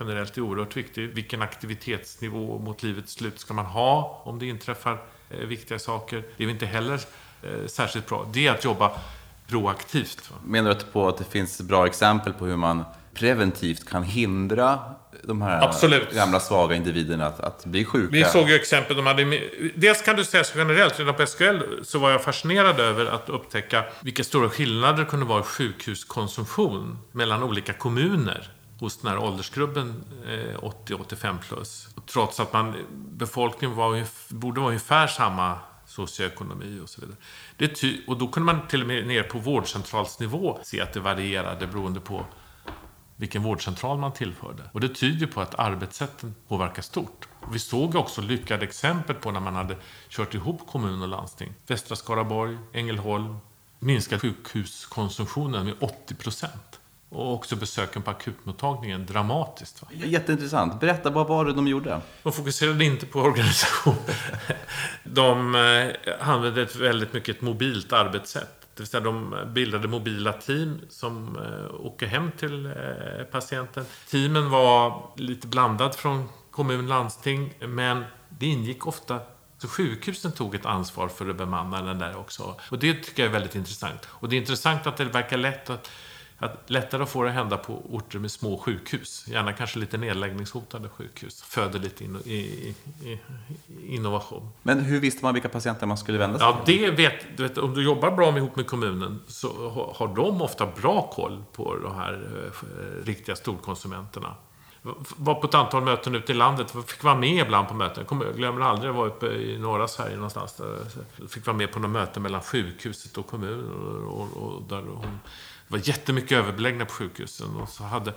Speaker 2: Generellt är oerhört viktigt. Vilken aktivitetsnivå mot livets slut ska man ha om det inträffar eh, viktiga saker? Det är inte heller eh, särskilt bra. Det är att jobba proaktivt.
Speaker 1: Menar du på att det finns bra exempel på hur man preventivt kan hindra de här Absolut. gamla svaga individerna att, att bli sjuka.
Speaker 2: Vi såg ju exempel. De hade, dels kan du säga så generellt, redan på SKL så var jag fascinerad över att upptäcka vilka stora skillnader det kunde vara i sjukhuskonsumtion mellan olika kommuner hos den här åldersgruppen eh, 80-85 plus. Trots att man, befolkningen var, borde vara ungefär samma socioekonomi och så vidare. Det och då kunde man till och med ner på vårdcentralsnivå se att det varierade beroende på vilken vårdcentral man tillförde. Och det tyder på att arbetssätten påverkar stort. Och vi såg också lyckade exempel på när man hade kört ihop kommun och landsting. Västra Skaraborg, Ängelholm, minskat sjukhuskonsumtionen med 80 procent. Och också besöken på akutmottagningen dramatiskt. Va?
Speaker 1: Jätteintressant. Berätta, vad var det de gjorde?
Speaker 2: De fokuserade inte på organisation. De eh, använde ett väldigt mycket ett mobilt arbetssätt. Det vill säga de bildade mobila team som eh, åker hem till eh, patienten. Teamen var lite blandad från kommun, landsting, men det ingick ofta så sjukhusen tog ett ansvar för att bemanna den där också. Och det tycker jag är väldigt intressant. Och det är intressant att det verkar lätt att att lättare att få det att hända på orter med små sjukhus. Gärna kanske lite nedläggningshotade sjukhus. Föder lite in, i, i, innovation.
Speaker 1: Men hur visste man vilka patienter man skulle vända sig
Speaker 2: Ja, det vet, du vet, om du jobbar bra ihop med kommunen så har de ofta bra koll på de här eh, riktiga storkonsumenterna. var på ett antal möten ute i landet. Fick vara med ibland på möten. Jag glömmer aldrig, jag var uppe i norra Sverige någonstans. Där jag fick vara med på något möte mellan sjukhuset och kommunen. Och, och, och där hon, det var jättemycket överbeläggningar på sjukhusen. Och så hade,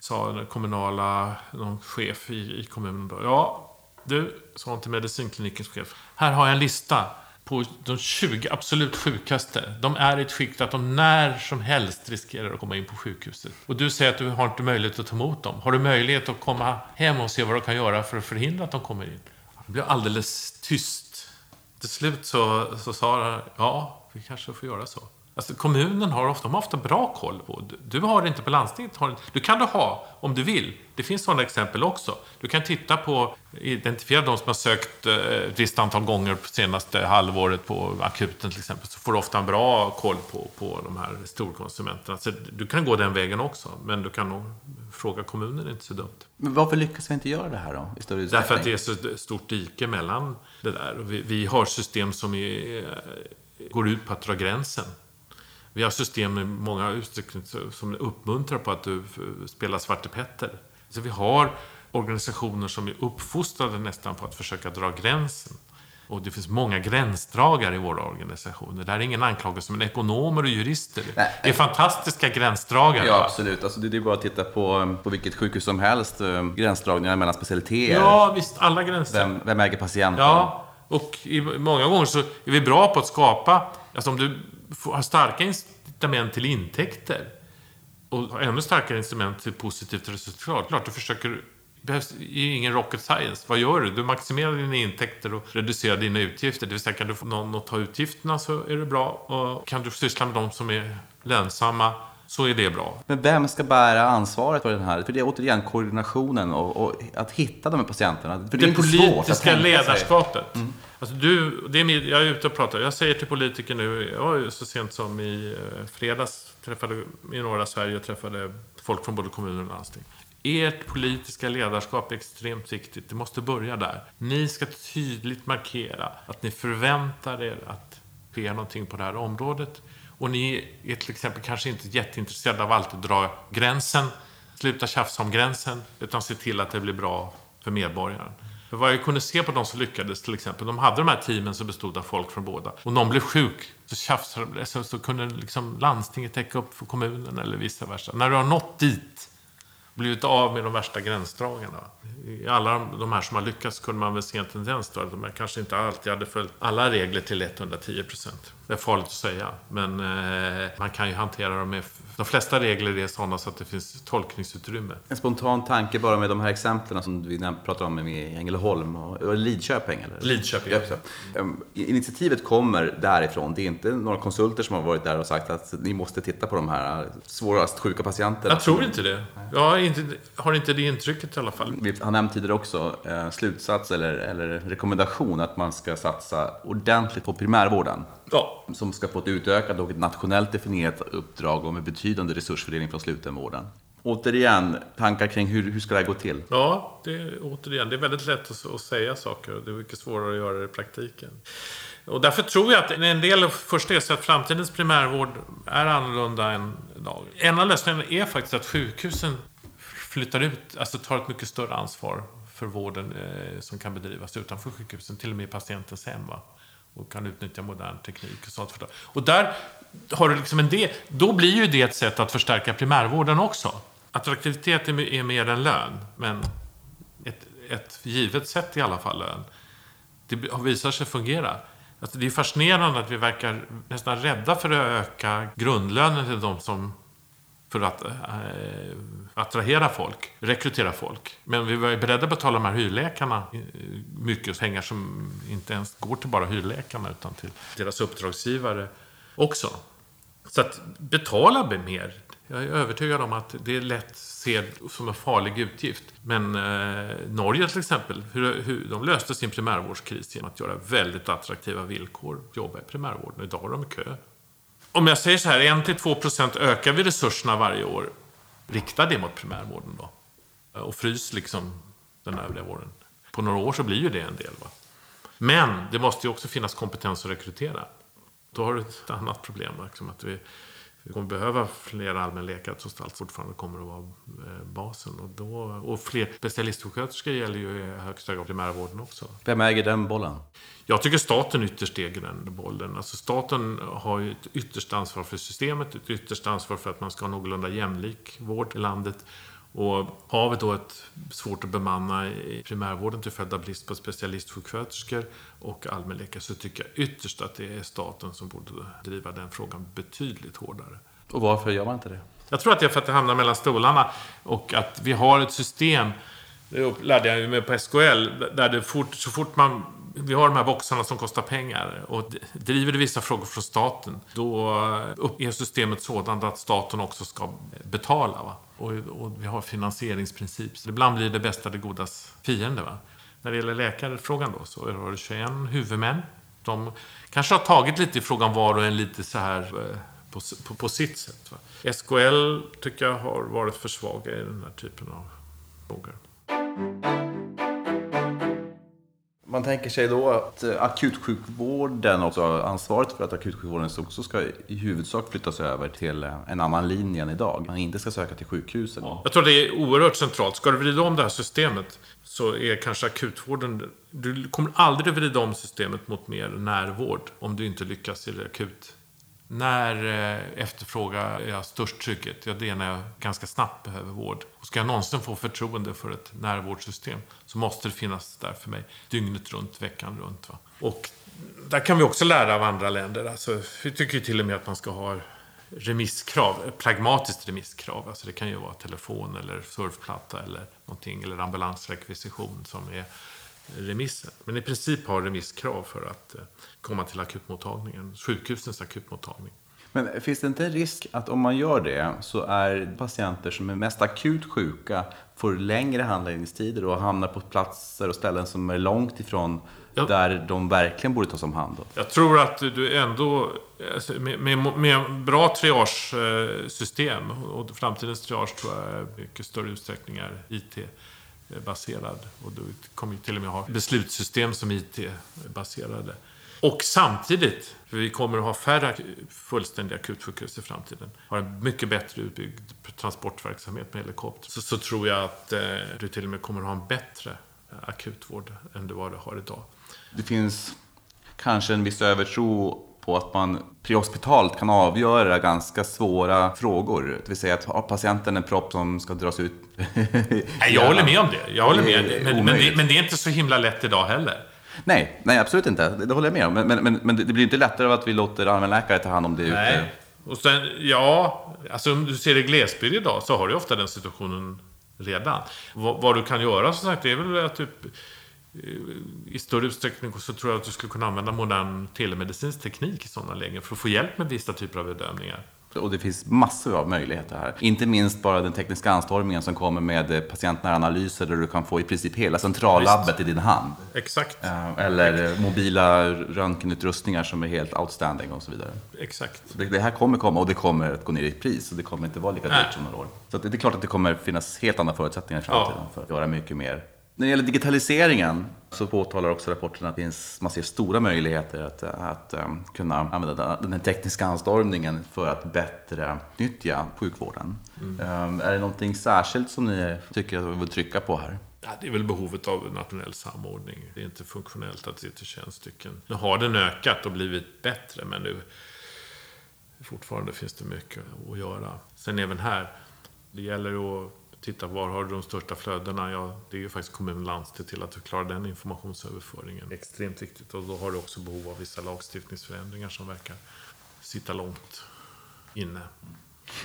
Speaker 2: sa den kommunala, någon chef i, i kommunen då. Ja, du, sa han till medicinklinikens chef. Här har jag en lista på de 20 absolut sjukaste. De är i ett skick att de när som helst riskerar att komma in på sjukhuset. Och du säger att du har inte möjlighet att ta emot dem. Har du möjlighet att komma hem och se vad du kan göra för att förhindra att de kommer in? Det blev alldeles tyst. Till slut så, så sa han, ja, vi kanske får göra så. Alltså, kommunen har ofta, de har ofta bra koll på. Du, har det inte på landstinget. Har, du kan du ha om du vill. Det finns sådana exempel också. Du kan titta på, identifiera de som har sökt eh, ett visst antal gånger på senaste halvåret på akuten till exempel. Så får du ofta en bra koll på, på de här storkonsumenterna. Så du kan gå den vägen också. Men du kan nog fråga kommunen, det är inte så dumt.
Speaker 1: Men varför lyckas vi inte göra det här då? I större?
Speaker 2: Därför att det är så stort dike mellan det där. Vi, vi har system som är, går ut på att dra gränsen. Vi har system med många utsträckning som uppmuntrar på att du spelar Svarte Petter. Så vi har organisationer som är uppfostrade nästan på att försöka dra gränsen. Och det finns många gränsdragare i våra organisationer. Det här är ingen anklagelse, men ekonomer och jurister Nej. är fantastiska gränsdragare.
Speaker 1: Ja, absolut. Alltså, det är bara att titta på, på vilket sjukhus som helst. Eh, gränsdragningar mellan specialiteter.
Speaker 2: Ja, visst. Alla gränser.
Speaker 1: Vem, vem äger patienten?
Speaker 2: Ja, och i, många gånger så är vi bra på att skapa... Alltså om du har starka incitament till intäkter och ännu starkare incitament till positivt resultat. Klart, du försöker det behövs ingen rocket science. Vad gör du? Du maximerar dina intäkter och reducerar dina utgifter. Det vill säga, kan du få någon att ta utgifterna så är det bra. Och kan du syssla med de som är lönsamma så är det bra.
Speaker 1: Men vem ska bära ansvaret för den här? För det är återigen koordinationen och, och att hitta de här patienterna.
Speaker 2: För det, det politiska ledarskapet. Mm. Alltså du, det är, jag är ute och pratar. Jag säger till politiker nu, jag var så sent som i eh, fredags träffade i norra Sverige och träffade folk från både kommuner och landsting. Ert politiska ledarskap är extremt viktigt. Det måste börja där. Ni ska tydligt markera att ni förväntar er att ske någonting på det här området. Och ni är till exempel kanske inte jätteintresserade av att alltid dra gränsen. Sluta tjafsa om gränsen, utan se till att det blir bra för medborgaren. För vad jag kunde se på de som lyckades till exempel, de hade de här teamen som bestod av folk från båda. Och någon blev sjuk, så tjafsade de, så, så kunde liksom landstinget täcka upp för kommunen eller vice versa. När du har nått dit, blivit av med de värsta gränsdragarna. I alla de här som har lyckats kunde man väl se en tendens då, att de kanske inte alltid hade följt alla regler till 110 procent. Det är farligt att säga, men eh, man kan ju hantera dem med... De flesta regler är sådana så att det finns tolkningsutrymme.
Speaker 1: En spontan tanke bara med de här exemplen som vi pratar om med Ängelholm och Lidköping? Eller?
Speaker 2: Lidköping, ja.
Speaker 1: Mm. Initiativet kommer därifrån. Det är inte några konsulter som har varit där och sagt att ni måste titta på de här svårast sjuka patienterna.
Speaker 2: Jag tror inte det. Jag har inte, har inte det intrycket i alla fall.
Speaker 1: Vi har nämnt tidigare också eh, slutsats eller, eller rekommendation att man ska satsa ordentligt på primärvården.
Speaker 2: Ja.
Speaker 1: Som ska få ett utökat och ett nationellt definierat uppdrag och med betydande resursfördelning från slutenvården. Återigen, tankar kring hur, hur ska det här gå till?
Speaker 2: Ja, det, återigen, det är väldigt lätt att, att säga saker och det är mycket svårare att göra det i praktiken. Och därför tror jag att en del först är att framtidens primärvård är annorlunda än idag. En av lösningarna är faktiskt att sjukhusen flyttar ut, alltså tar ett mycket större ansvar för vården eh, som kan bedrivas utanför sjukhusen, till och med i patientens hem. Va? Och kan utnyttja modern teknik och sånt. Och där har du liksom en del, då blir ju det ett sätt att förstärka primärvården också. Attraktivitet är mer än lön, men ett, ett givet sätt i alla fall lön. Det visar sig fungera. Alltså det är fascinerande att vi verkar nästan rädda för att öka grundlönen till de som för att äh, attrahera folk, rekrytera folk. Men vi var ju beredda att betala de här hyrläkarna eh, mycket pengar som inte ens går till bara hyrläkarna utan till deras uppdragsgivare också. Så att betala mer. Jag är övertygad om att det är lätt ser som en farlig utgift. Men eh, Norge till exempel, hur, hur, de löste sin primärvårdskris genom att göra väldigt attraktiva villkor, jobba i primärvården. Idag har de kö om jag säger så här, 1-2% ökar vi resurserna varje år. Rikta det mot primärvården då. Eh, och frys liksom den övriga vården. På några år så blir ju det en del. Va? Men det måste ju också finnas kompetens att rekrytera. Då har du ett annat problem. Liksom, att vi, vi kommer behöva fler allmänläkare trots allt fortfarande kommer att vara eh, basen. Och, då, och fler specialistsjuksköterskor gäller ju i högsta grad primärvården också.
Speaker 1: Vem äger den bollen?
Speaker 2: Jag tycker staten ytterst äger den bollen. Alltså staten har ju ett yttersta ansvar för systemet, ett yttersta ansvar för att man ska ha någorlunda jämlik vård i landet. Och har vi då ett svårt att bemanna i primärvården till följd av brist på specialistsjuksköterskor och allmänläkare så tycker jag ytterst att det är staten som borde driva den frågan betydligt hårdare.
Speaker 1: Och varför gör man inte det?
Speaker 2: Jag tror att det är för att det hamnar mellan stolarna och att vi har ett system, det lärde jag mig på SKL, där det fort, så fort man vi har de här boxarna som kostar pengar och driver du vissa frågor från staten, då är systemet sådant att staten också ska betala. Va? Och, och, vi har finansieringsprincip. Så ibland blir det bästa det godas fiende. Va? När det gäller läkarfrågan då, så har du 21 huvudmän. De kanske har tagit lite i frågan var och en lite så här eh, på, på, på sitt sätt. Va? SKL tycker jag har varit för svaga i den här typen av frågor.
Speaker 1: Man tänker sig då att eh, akutsjukvården, också ansvaret för att akutsjukvården också ska i huvudsak flyttas över till eh, en annan linje än idag. Man inte ska söka till sjukhusen.
Speaker 2: Jag tror det är oerhört centralt. Ska du vrida om det här systemet så är kanske akutvården... Du kommer aldrig vrida om systemet mot mer närvård om du inte lyckas i det akut när eh, efterfrågar jag störst trygghet? Ja, det är när jag ganska snabbt behöver vård. Och ska jag någonsin få förtroende för ett närvårdssystem så måste det finnas där för mig dygnet runt, veckan runt. Va? Och där kan vi också lära av andra länder. Alltså, vi tycker till och med att man ska ha remisskrav, pragmatiskt remisskrav. Alltså det kan ju vara telefon eller surfplatta eller någonting, eller ambulansrekvisition som är remissen. Men i princip har remisskrav för att eh, komma till akutmottagningen, sjukhusens akutmottagning.
Speaker 1: Men finns det inte en risk att om man gör det så är patienter som är mest akut sjuka får längre handläggningstider och hamnar på platser och ställen som är långt ifrån ja. där de verkligen borde tas om hand?
Speaker 2: Jag tror att du ändå, alltså, med, med, med bra triagesystem och framtidens triage tror jag i mycket större utsträckning är IT baserad. Och du kommer ju till och med ha beslutssystem som IT-baserade. Och samtidigt, för vi kommer att ha färre fullständiga akutsjukhus i framtiden, har en mycket bättre utbyggd transportverksamhet med helikopter, så, så tror jag att eh, du till och med kommer att ha en bättre eh, akutvård än du vad du har idag.
Speaker 1: Det finns kanske en viss övertro på att man prehospitalt kan avgöra ganska svåra frågor. Det vill säga att har patienten en propp som ska dras ut.
Speaker 2: Nej, jag håller med om det. Jag håller med. Men, men, det, men det är inte så himla lätt idag heller.
Speaker 1: Nej, nej absolut inte. Det, håller jag med om. Men, men, men, det blir inte lättare av att vi låter allmänläkare ta hand om det nej. ute.
Speaker 2: Och sen, ja, alltså om du ser i glesbygd idag så har du ofta den situationen redan. Vad, vad, du kan göra som sagt, det är väl att typ i större utsträckning så tror jag att du skulle kunna använda modern telemedicinsk teknik i sådana lägen för att få hjälp med vissa typer av bedömningar.
Speaker 1: Och det finns massor av möjligheter här. Inte minst bara den tekniska anstormningen som kommer med patientnära analyser där du kan få i princip hela centrallabbet i din hand.
Speaker 2: Exakt.
Speaker 1: Eh, eller mobila röntgenutrustningar som är helt outstanding och så vidare.
Speaker 2: Exakt.
Speaker 1: Det, det, här kommer komma och det kommer att gå ner i pris och det kommer inte vara lika dyrt som några år. Så det är klart att det kommer finnas helt andra förutsättningar i framtiden ja. för att göra mycket mer när det gäller digitaliseringen så påtalar också rapporten att det finns, man ser stora möjligheter att, att um, kunna använda den tekniska anstormningen för att bättre nyttja sjukvården. Mm. Um, är det någonting särskilt som ni tycker att vi vill trycka på här?
Speaker 2: Ja, det är väl behovet av nationell samordning. Det är inte funktionellt att det är till tjänststycken. Nu har den ökat och blivit bättre, men nu fortfarande finns det mycket att göra. Sen även här, det gäller att titta var har du de största flödena? Ja, det är ju faktiskt kommun och landsting till att klara den informationsöverföringen. Extremt viktigt och då har du också behov av vissa lagstiftningsförändringar som verkar sitta långt inne.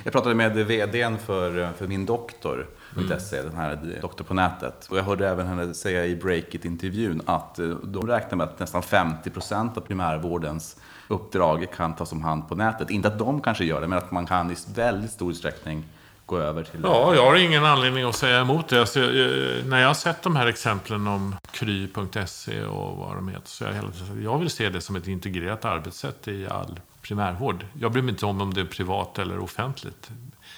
Speaker 1: Jag pratade med vdn för, för min doktor, mm. den här doktor på nätet. Och jag hörde även henne säga i Breakit-intervjun att eh, de räknar med att nästan 50 procent av primärvårdens uppdrag kan tas om hand på nätet. Inte att de kanske gör det, men att man kan i väldigt stor utsträckning gå över till
Speaker 2: Ja, jag har ingen anledning att säga emot det. Alltså, när jag har sett de här exemplen om kry.se och vad de heter, så jag, hela, jag vill se det som ett integrerat arbetssätt i all primärvård. Jag bryr mig inte om om det är privat eller offentligt.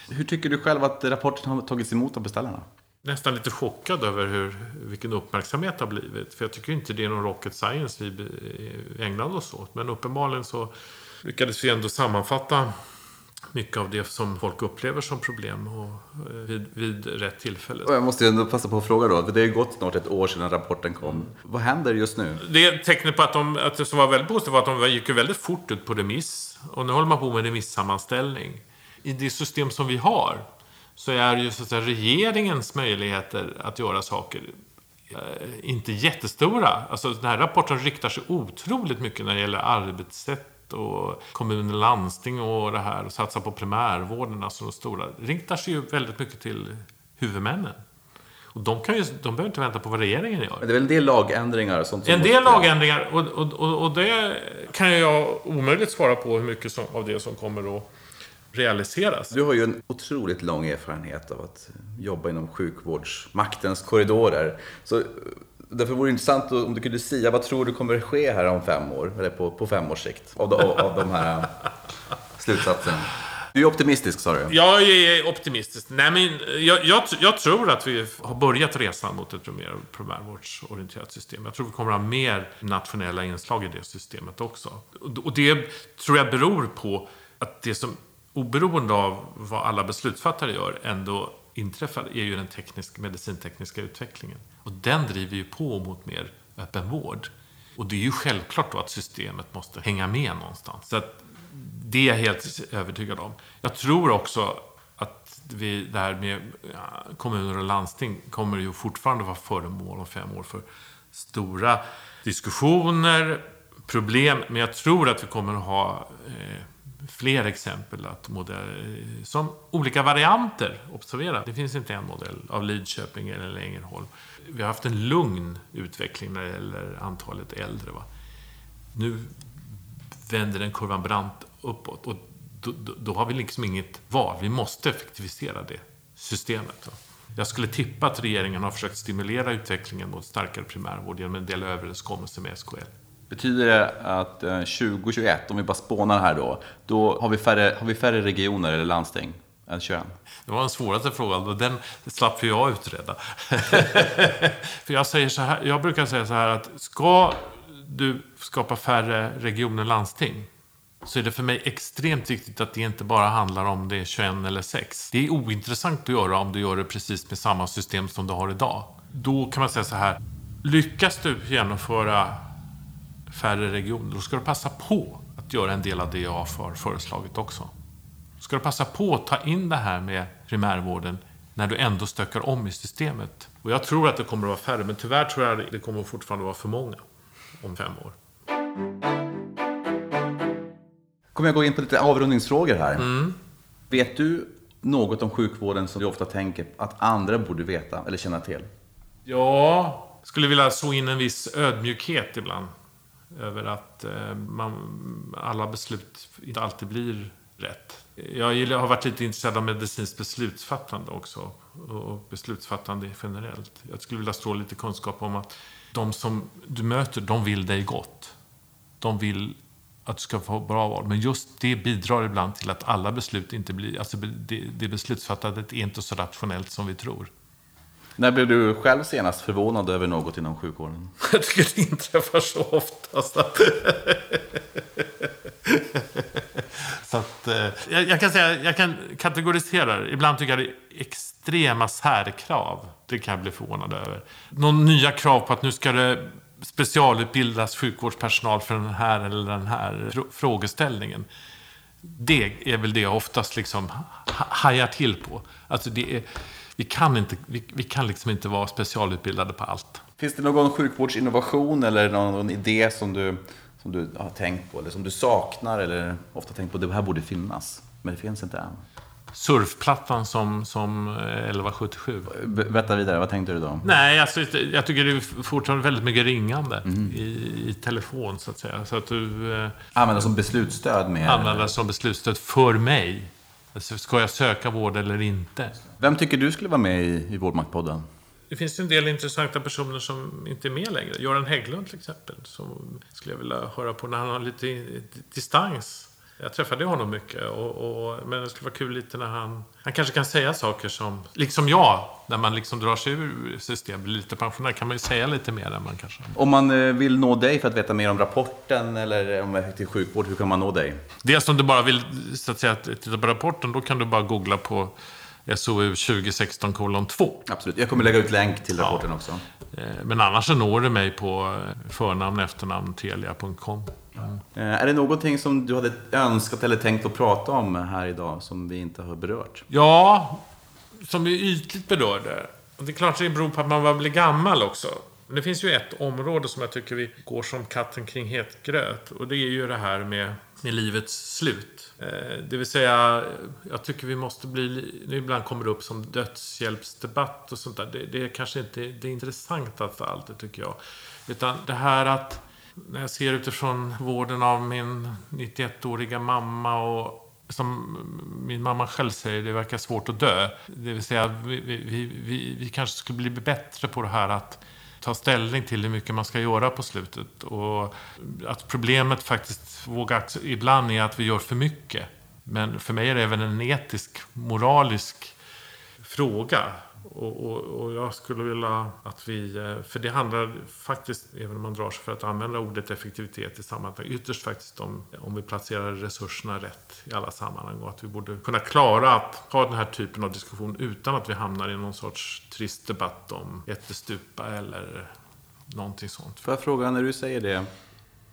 Speaker 1: Hur tycker du själv att rapporten har tagits emot av beställarna?
Speaker 2: Nästan lite chockad över hur, vilken uppmärksamhet det har blivit. För jag tycker inte det är någon rocket science vi ägnade oss åt. Men uppenbarligen så lyckades vi ändå sammanfatta mycket av det som folk upplever som problem och eh, vid, vid rätt tillfälle.
Speaker 1: Och jag måste ju ändå passa på att fråga då, för det har ju gått snart ett år sedan rapporten kom. Vad händer just nu?
Speaker 2: Det tecknet på att, de, att det som var väldigt positivt var att de gick väldigt fort ut på remiss. Och nu håller man på med remissammanställning. I det system som vi har så är ju så att säga, regeringens möjligheter att göra saker eh, inte jättestora. Alltså den här rapporten riktar sig otroligt mycket när det gäller arbetssätt och kommuner, landsting och det här. Och satsa på primärvården, alltså de stora. Det riktar sig ju väldigt mycket till huvudmännen. Och de, kan ju, de behöver inte vänta på vad regeringen gör.
Speaker 1: Men det är väl en del lagändringar? Sånt som
Speaker 2: En del
Speaker 1: måste-
Speaker 2: lagändringar och, och, och, och det kan jag omöjligt svara på hur mycket som, av det som kommer att realiseras.
Speaker 1: Du har ju en otroligt lång erfarenhet av att jobba inom sjukvårdsmaktens korridorer. Så därför vore det intressant om du kunde säga vad tror du kommer ske här om fem år? Eller på, på fem års sikt? Av, de, av de här eh, slutsatserna. Du är optimistisk sa du.
Speaker 2: Jag är optimistisk. Nej, men jag, jag, jag tror att vi har börjat resan mot ett mer primärvårdsorienterat system. Jag tror vi kommer att ha mer nationella inslag i det systemet också. Och och det tror jag beror på att det som, oberoende av vad alla beslutsfattare gör, ändå inträffar är ju den teknisk, medicintekniska utvecklingen. Och den driver ju på mot mer öppen vård. Och det är ju självklart då att systemet måste hänga med någonstans. Så att det är jag helt övertygad om. Jag tror också att vi, det här med kommuner och landsting kommer ju fortfarande vara föremål om fem år för stora diskussioner, problem. Men jag tror att vi kommer att ha eh, fler exempel att modell, eh, som olika varianter. Observera, det finns inte en modell av Lidköping eller Ängelholm. Vi har haft en lugn utveckling när det gäller antalet äldre. Va? Nu vänder den kurvan brant uppåt. Och då, då, då har vi liksom inget val. Vi måste effektivisera det systemet. va. Jag skulle tippa att regeringen har försökt stimulera utvecklingen mot starkare primärvård genom en del överenskommelser med SKL.
Speaker 1: Betyder det att eh, 2021, om vi bara spånar här då, då har vi färre, har vi färre regioner eller landsting än 21?
Speaker 2: Det var den svåraste frågan och den slapp ju jag utreda. För jag, säger så här, jag brukar säga så här att ska du skapa färre regioner och landsting så är det för mig extremt viktigt att det inte bara handlar om det är 21 eller 6. Det är ointressant att göra om du gör det precis med samma system som du har idag. Då kan man säga så här. Lyckas du genomföra färre regioner, då ska du passa på att göra en del av det jag har föreslagit också. Ska du passa på att ta in det här med primärvården när du ändå stökar om i systemet? Och jag tror att det kommer att vara färre, men tyvärr tror jag att det kommer fortfarande vara för många om fem år.
Speaker 1: Kommer jag gå in på lite avrundningsfrågor här. Vet du något om sjukvården som du ofta tänker att andra borde veta eller känna till?
Speaker 2: Ja, skulle vilja så in en viss ödmjukhet ibland. Över att eh, man, alla beslut inte alltid blir rätt. Jag gillar, har varit lite intresserad av medicinskt beslutsfattande också. Och beslutsfattande generellt. Jag skulle vilja stå lite kunskap om att de som du möter, de vill dig gott. De vill att du ska få bra val. Men just det bidrar ibland till att alla beslut inte blir... Alltså det, det beslutsfattandet är inte så rationellt som vi tror.
Speaker 1: När blev du själv senast förvånad över något inom sjukvården?
Speaker 2: Jag tycker det inträffar så ofta. Så att, så att eh, jag, jag kan säga, jag kan kategorisera det. Ibland tycker jag det är extrema särkrav. Det kan jag bli förvånad över. Någon nya krav på att nu ska det specialutbildas sjukvårdspersonal för den här eller den här fr- frågeställningen. Det är väl det jag oftast liksom ha- hajar till på. Alltså det är, vi, kan inte, vi, vi kan liksom inte vara specialutbildade på allt.
Speaker 1: Finns det någon sjukvårdsinnovation eller någon idé som du, som du har tänkt på eller som du saknar eller ofta tänkt på det här borde finnas, men det finns inte än?
Speaker 2: surfplattan som, som eh, 1177.
Speaker 1: Be- Berätta vidare, vad tänkte du då?
Speaker 2: Nej, alltså, jag tycker det är fortfarande väldigt mycket ringande
Speaker 1: Mhm.
Speaker 2: i, i telefon, så att säga. Så att du eh,
Speaker 1: Använda som beslutsstöd med...
Speaker 2: det som beslutsstöd för mig. Ska jag söka vård eller inte?
Speaker 1: Vem tycker du skulle vara med i, i Vårdmaktpodden?
Speaker 2: Det finns en del intressanta personer som inte är med längre. Göran Hägglund till exempel. Som skulle jag vilja höra på när han har lite distans. Jag träffade honom mycket. Och, och, men det skulle vara kul lite när han... Han kanske kan säga saker som... Liksom jag, när man liksom drar sig ur systemet, blir lite pensionär, kan man ju säga lite mer än man kanske...
Speaker 1: Om man eh, vill nå dig för att veta mer om rapporten eller om till sjukvård, hur kan man nå dig?
Speaker 2: Dels om du bara vill så att säga, titta på rapporten, då kan du bara googla på SOU 2016 kolon 2.
Speaker 1: Absolut. Jag kommer lägga ut länk till rapporten ja. också.
Speaker 2: Eh, men annars så når du mig på eh, förnamn efternamn telia.com.
Speaker 1: Eh, är det någonting som du hade önskat eller tänkt att prata om här idag som vi inte har berört?
Speaker 2: Ja, som vi ytligt berörde. Det är klart det beror på att man blir gammal också. Men det finns ju ett område som jag tycker vi går som katten kring het gröt. Och det är ju det här med, med livets slut. Eh, det vill säga, jag tycker vi måste bli... Nu ibland kommer det upp som dödshjälpsdebatt och sånt där. Det, det är kanske inte det intressantaste av allt, det tycker jag. Utan det här att när jag ser utifrån vården av min 91-åriga mamma och som min mamma själv säger, det verkar svårt att dö. Det vill säga, vi, vi, vi, vi kanske skulle bli bättre på det här att ta ställning till hur mycket man ska göra på slutet. Och att problemet faktiskt vågar ibland är att vi gör för mycket. Men för mig är det även en etisk, moralisk fråga. Och, och, och, jag skulle vilja att vi, eh, för det handlar faktiskt, även om man drar sig för att använda ordet effektivitet i sammanhang, ytterst faktiskt om, om vi placerar resurserna rätt i alla sammanhang och att vi borde kunna klara att ha den här typen av diskussion utan att vi hamnar i någon sorts trist debatt om ättestupa eller någonting sånt.
Speaker 1: Får jag fråga, när du säger det,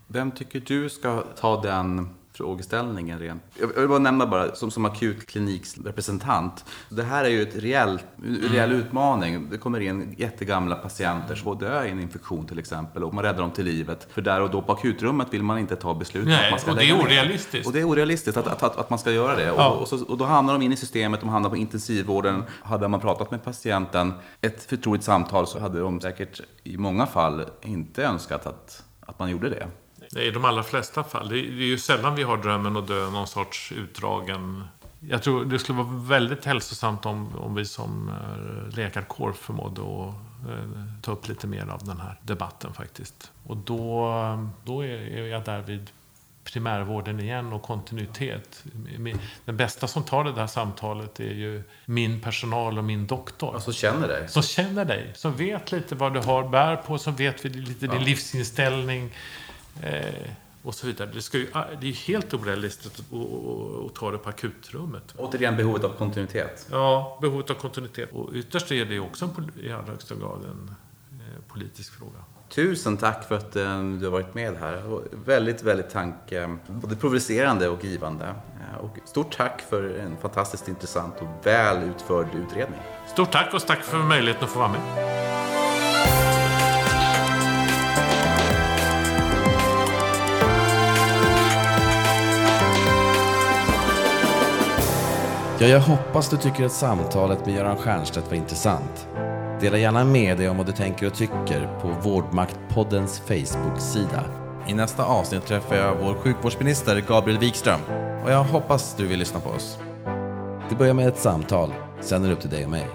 Speaker 1: vem tycker du ska ta den frågeställningen rent. Jag vill bara nämna bara, som, som akut klinikrepresentant. Det här är ju ett reell, reell utmaning. Det kommer in jättegamla patienter som dör i en infektion till exempel och man räddar dem till livet. För där och då på akutrummet vill man inte ta beslut
Speaker 2: Nej, att man ska och det är orealistiskt.
Speaker 1: Och det är orealistiskt att, att, att, att man ska göra det. Ja. Och, och, så, och, då hamnar de in i systemet, de hamnar på intensivvården. Hade man pratat med patienten, ett förtroligt samtal, så hade de säkert i många fall inte önskat att, att man gjorde det.
Speaker 2: I de allra flesta fall. Det är, ju sällan vi har drömmen att dö någon sorts utdragen... Jag tror det skulle vara väldigt hälsosamt om, om vi som eh, läkarkår förmådde att eh, ta upp lite mer av den här debatten faktiskt. Och då, då är jag där vid primärvården igen och kontinuitet. Den bästa som tar det där samtalet är ju min personal och min doktor.
Speaker 1: Alltså känner dig?
Speaker 2: Som känner dig. Som vet lite vad du har bär på, som vet lite din livsinställning. Eh, och så vidare. Det, ska ju, ah, det är helt orealistiskt att, ta det på akutrummet.
Speaker 1: Återigen behovet av kontinuitet.
Speaker 2: Ja, behovet av kontinuitet. Och ytterst är det också en, i allra högsta grad en eh, politisk fråga.
Speaker 1: Tusen tack för att eh, du har varit med här. Väldigt, väldigt tanke, både provocerande och givande. Och stort tack för en fantastiskt intressant och väl utförd utredning.
Speaker 2: Stort tack och tack för möjligheten att få vara med.
Speaker 1: Ja, jag hoppas du tycker att samtalet med Göran Stiernstedt var intressant. Dela gärna med dig om vad du tänker och tycker på Vårdmaktpoddens Facebook-sida. I nästa avsnitt träffar jag vår sjukvårdsminister Gabriel Wikström och jag hoppas du vill lyssna på oss. Det börjar med ett samtal, sen är det upp till dig och mig.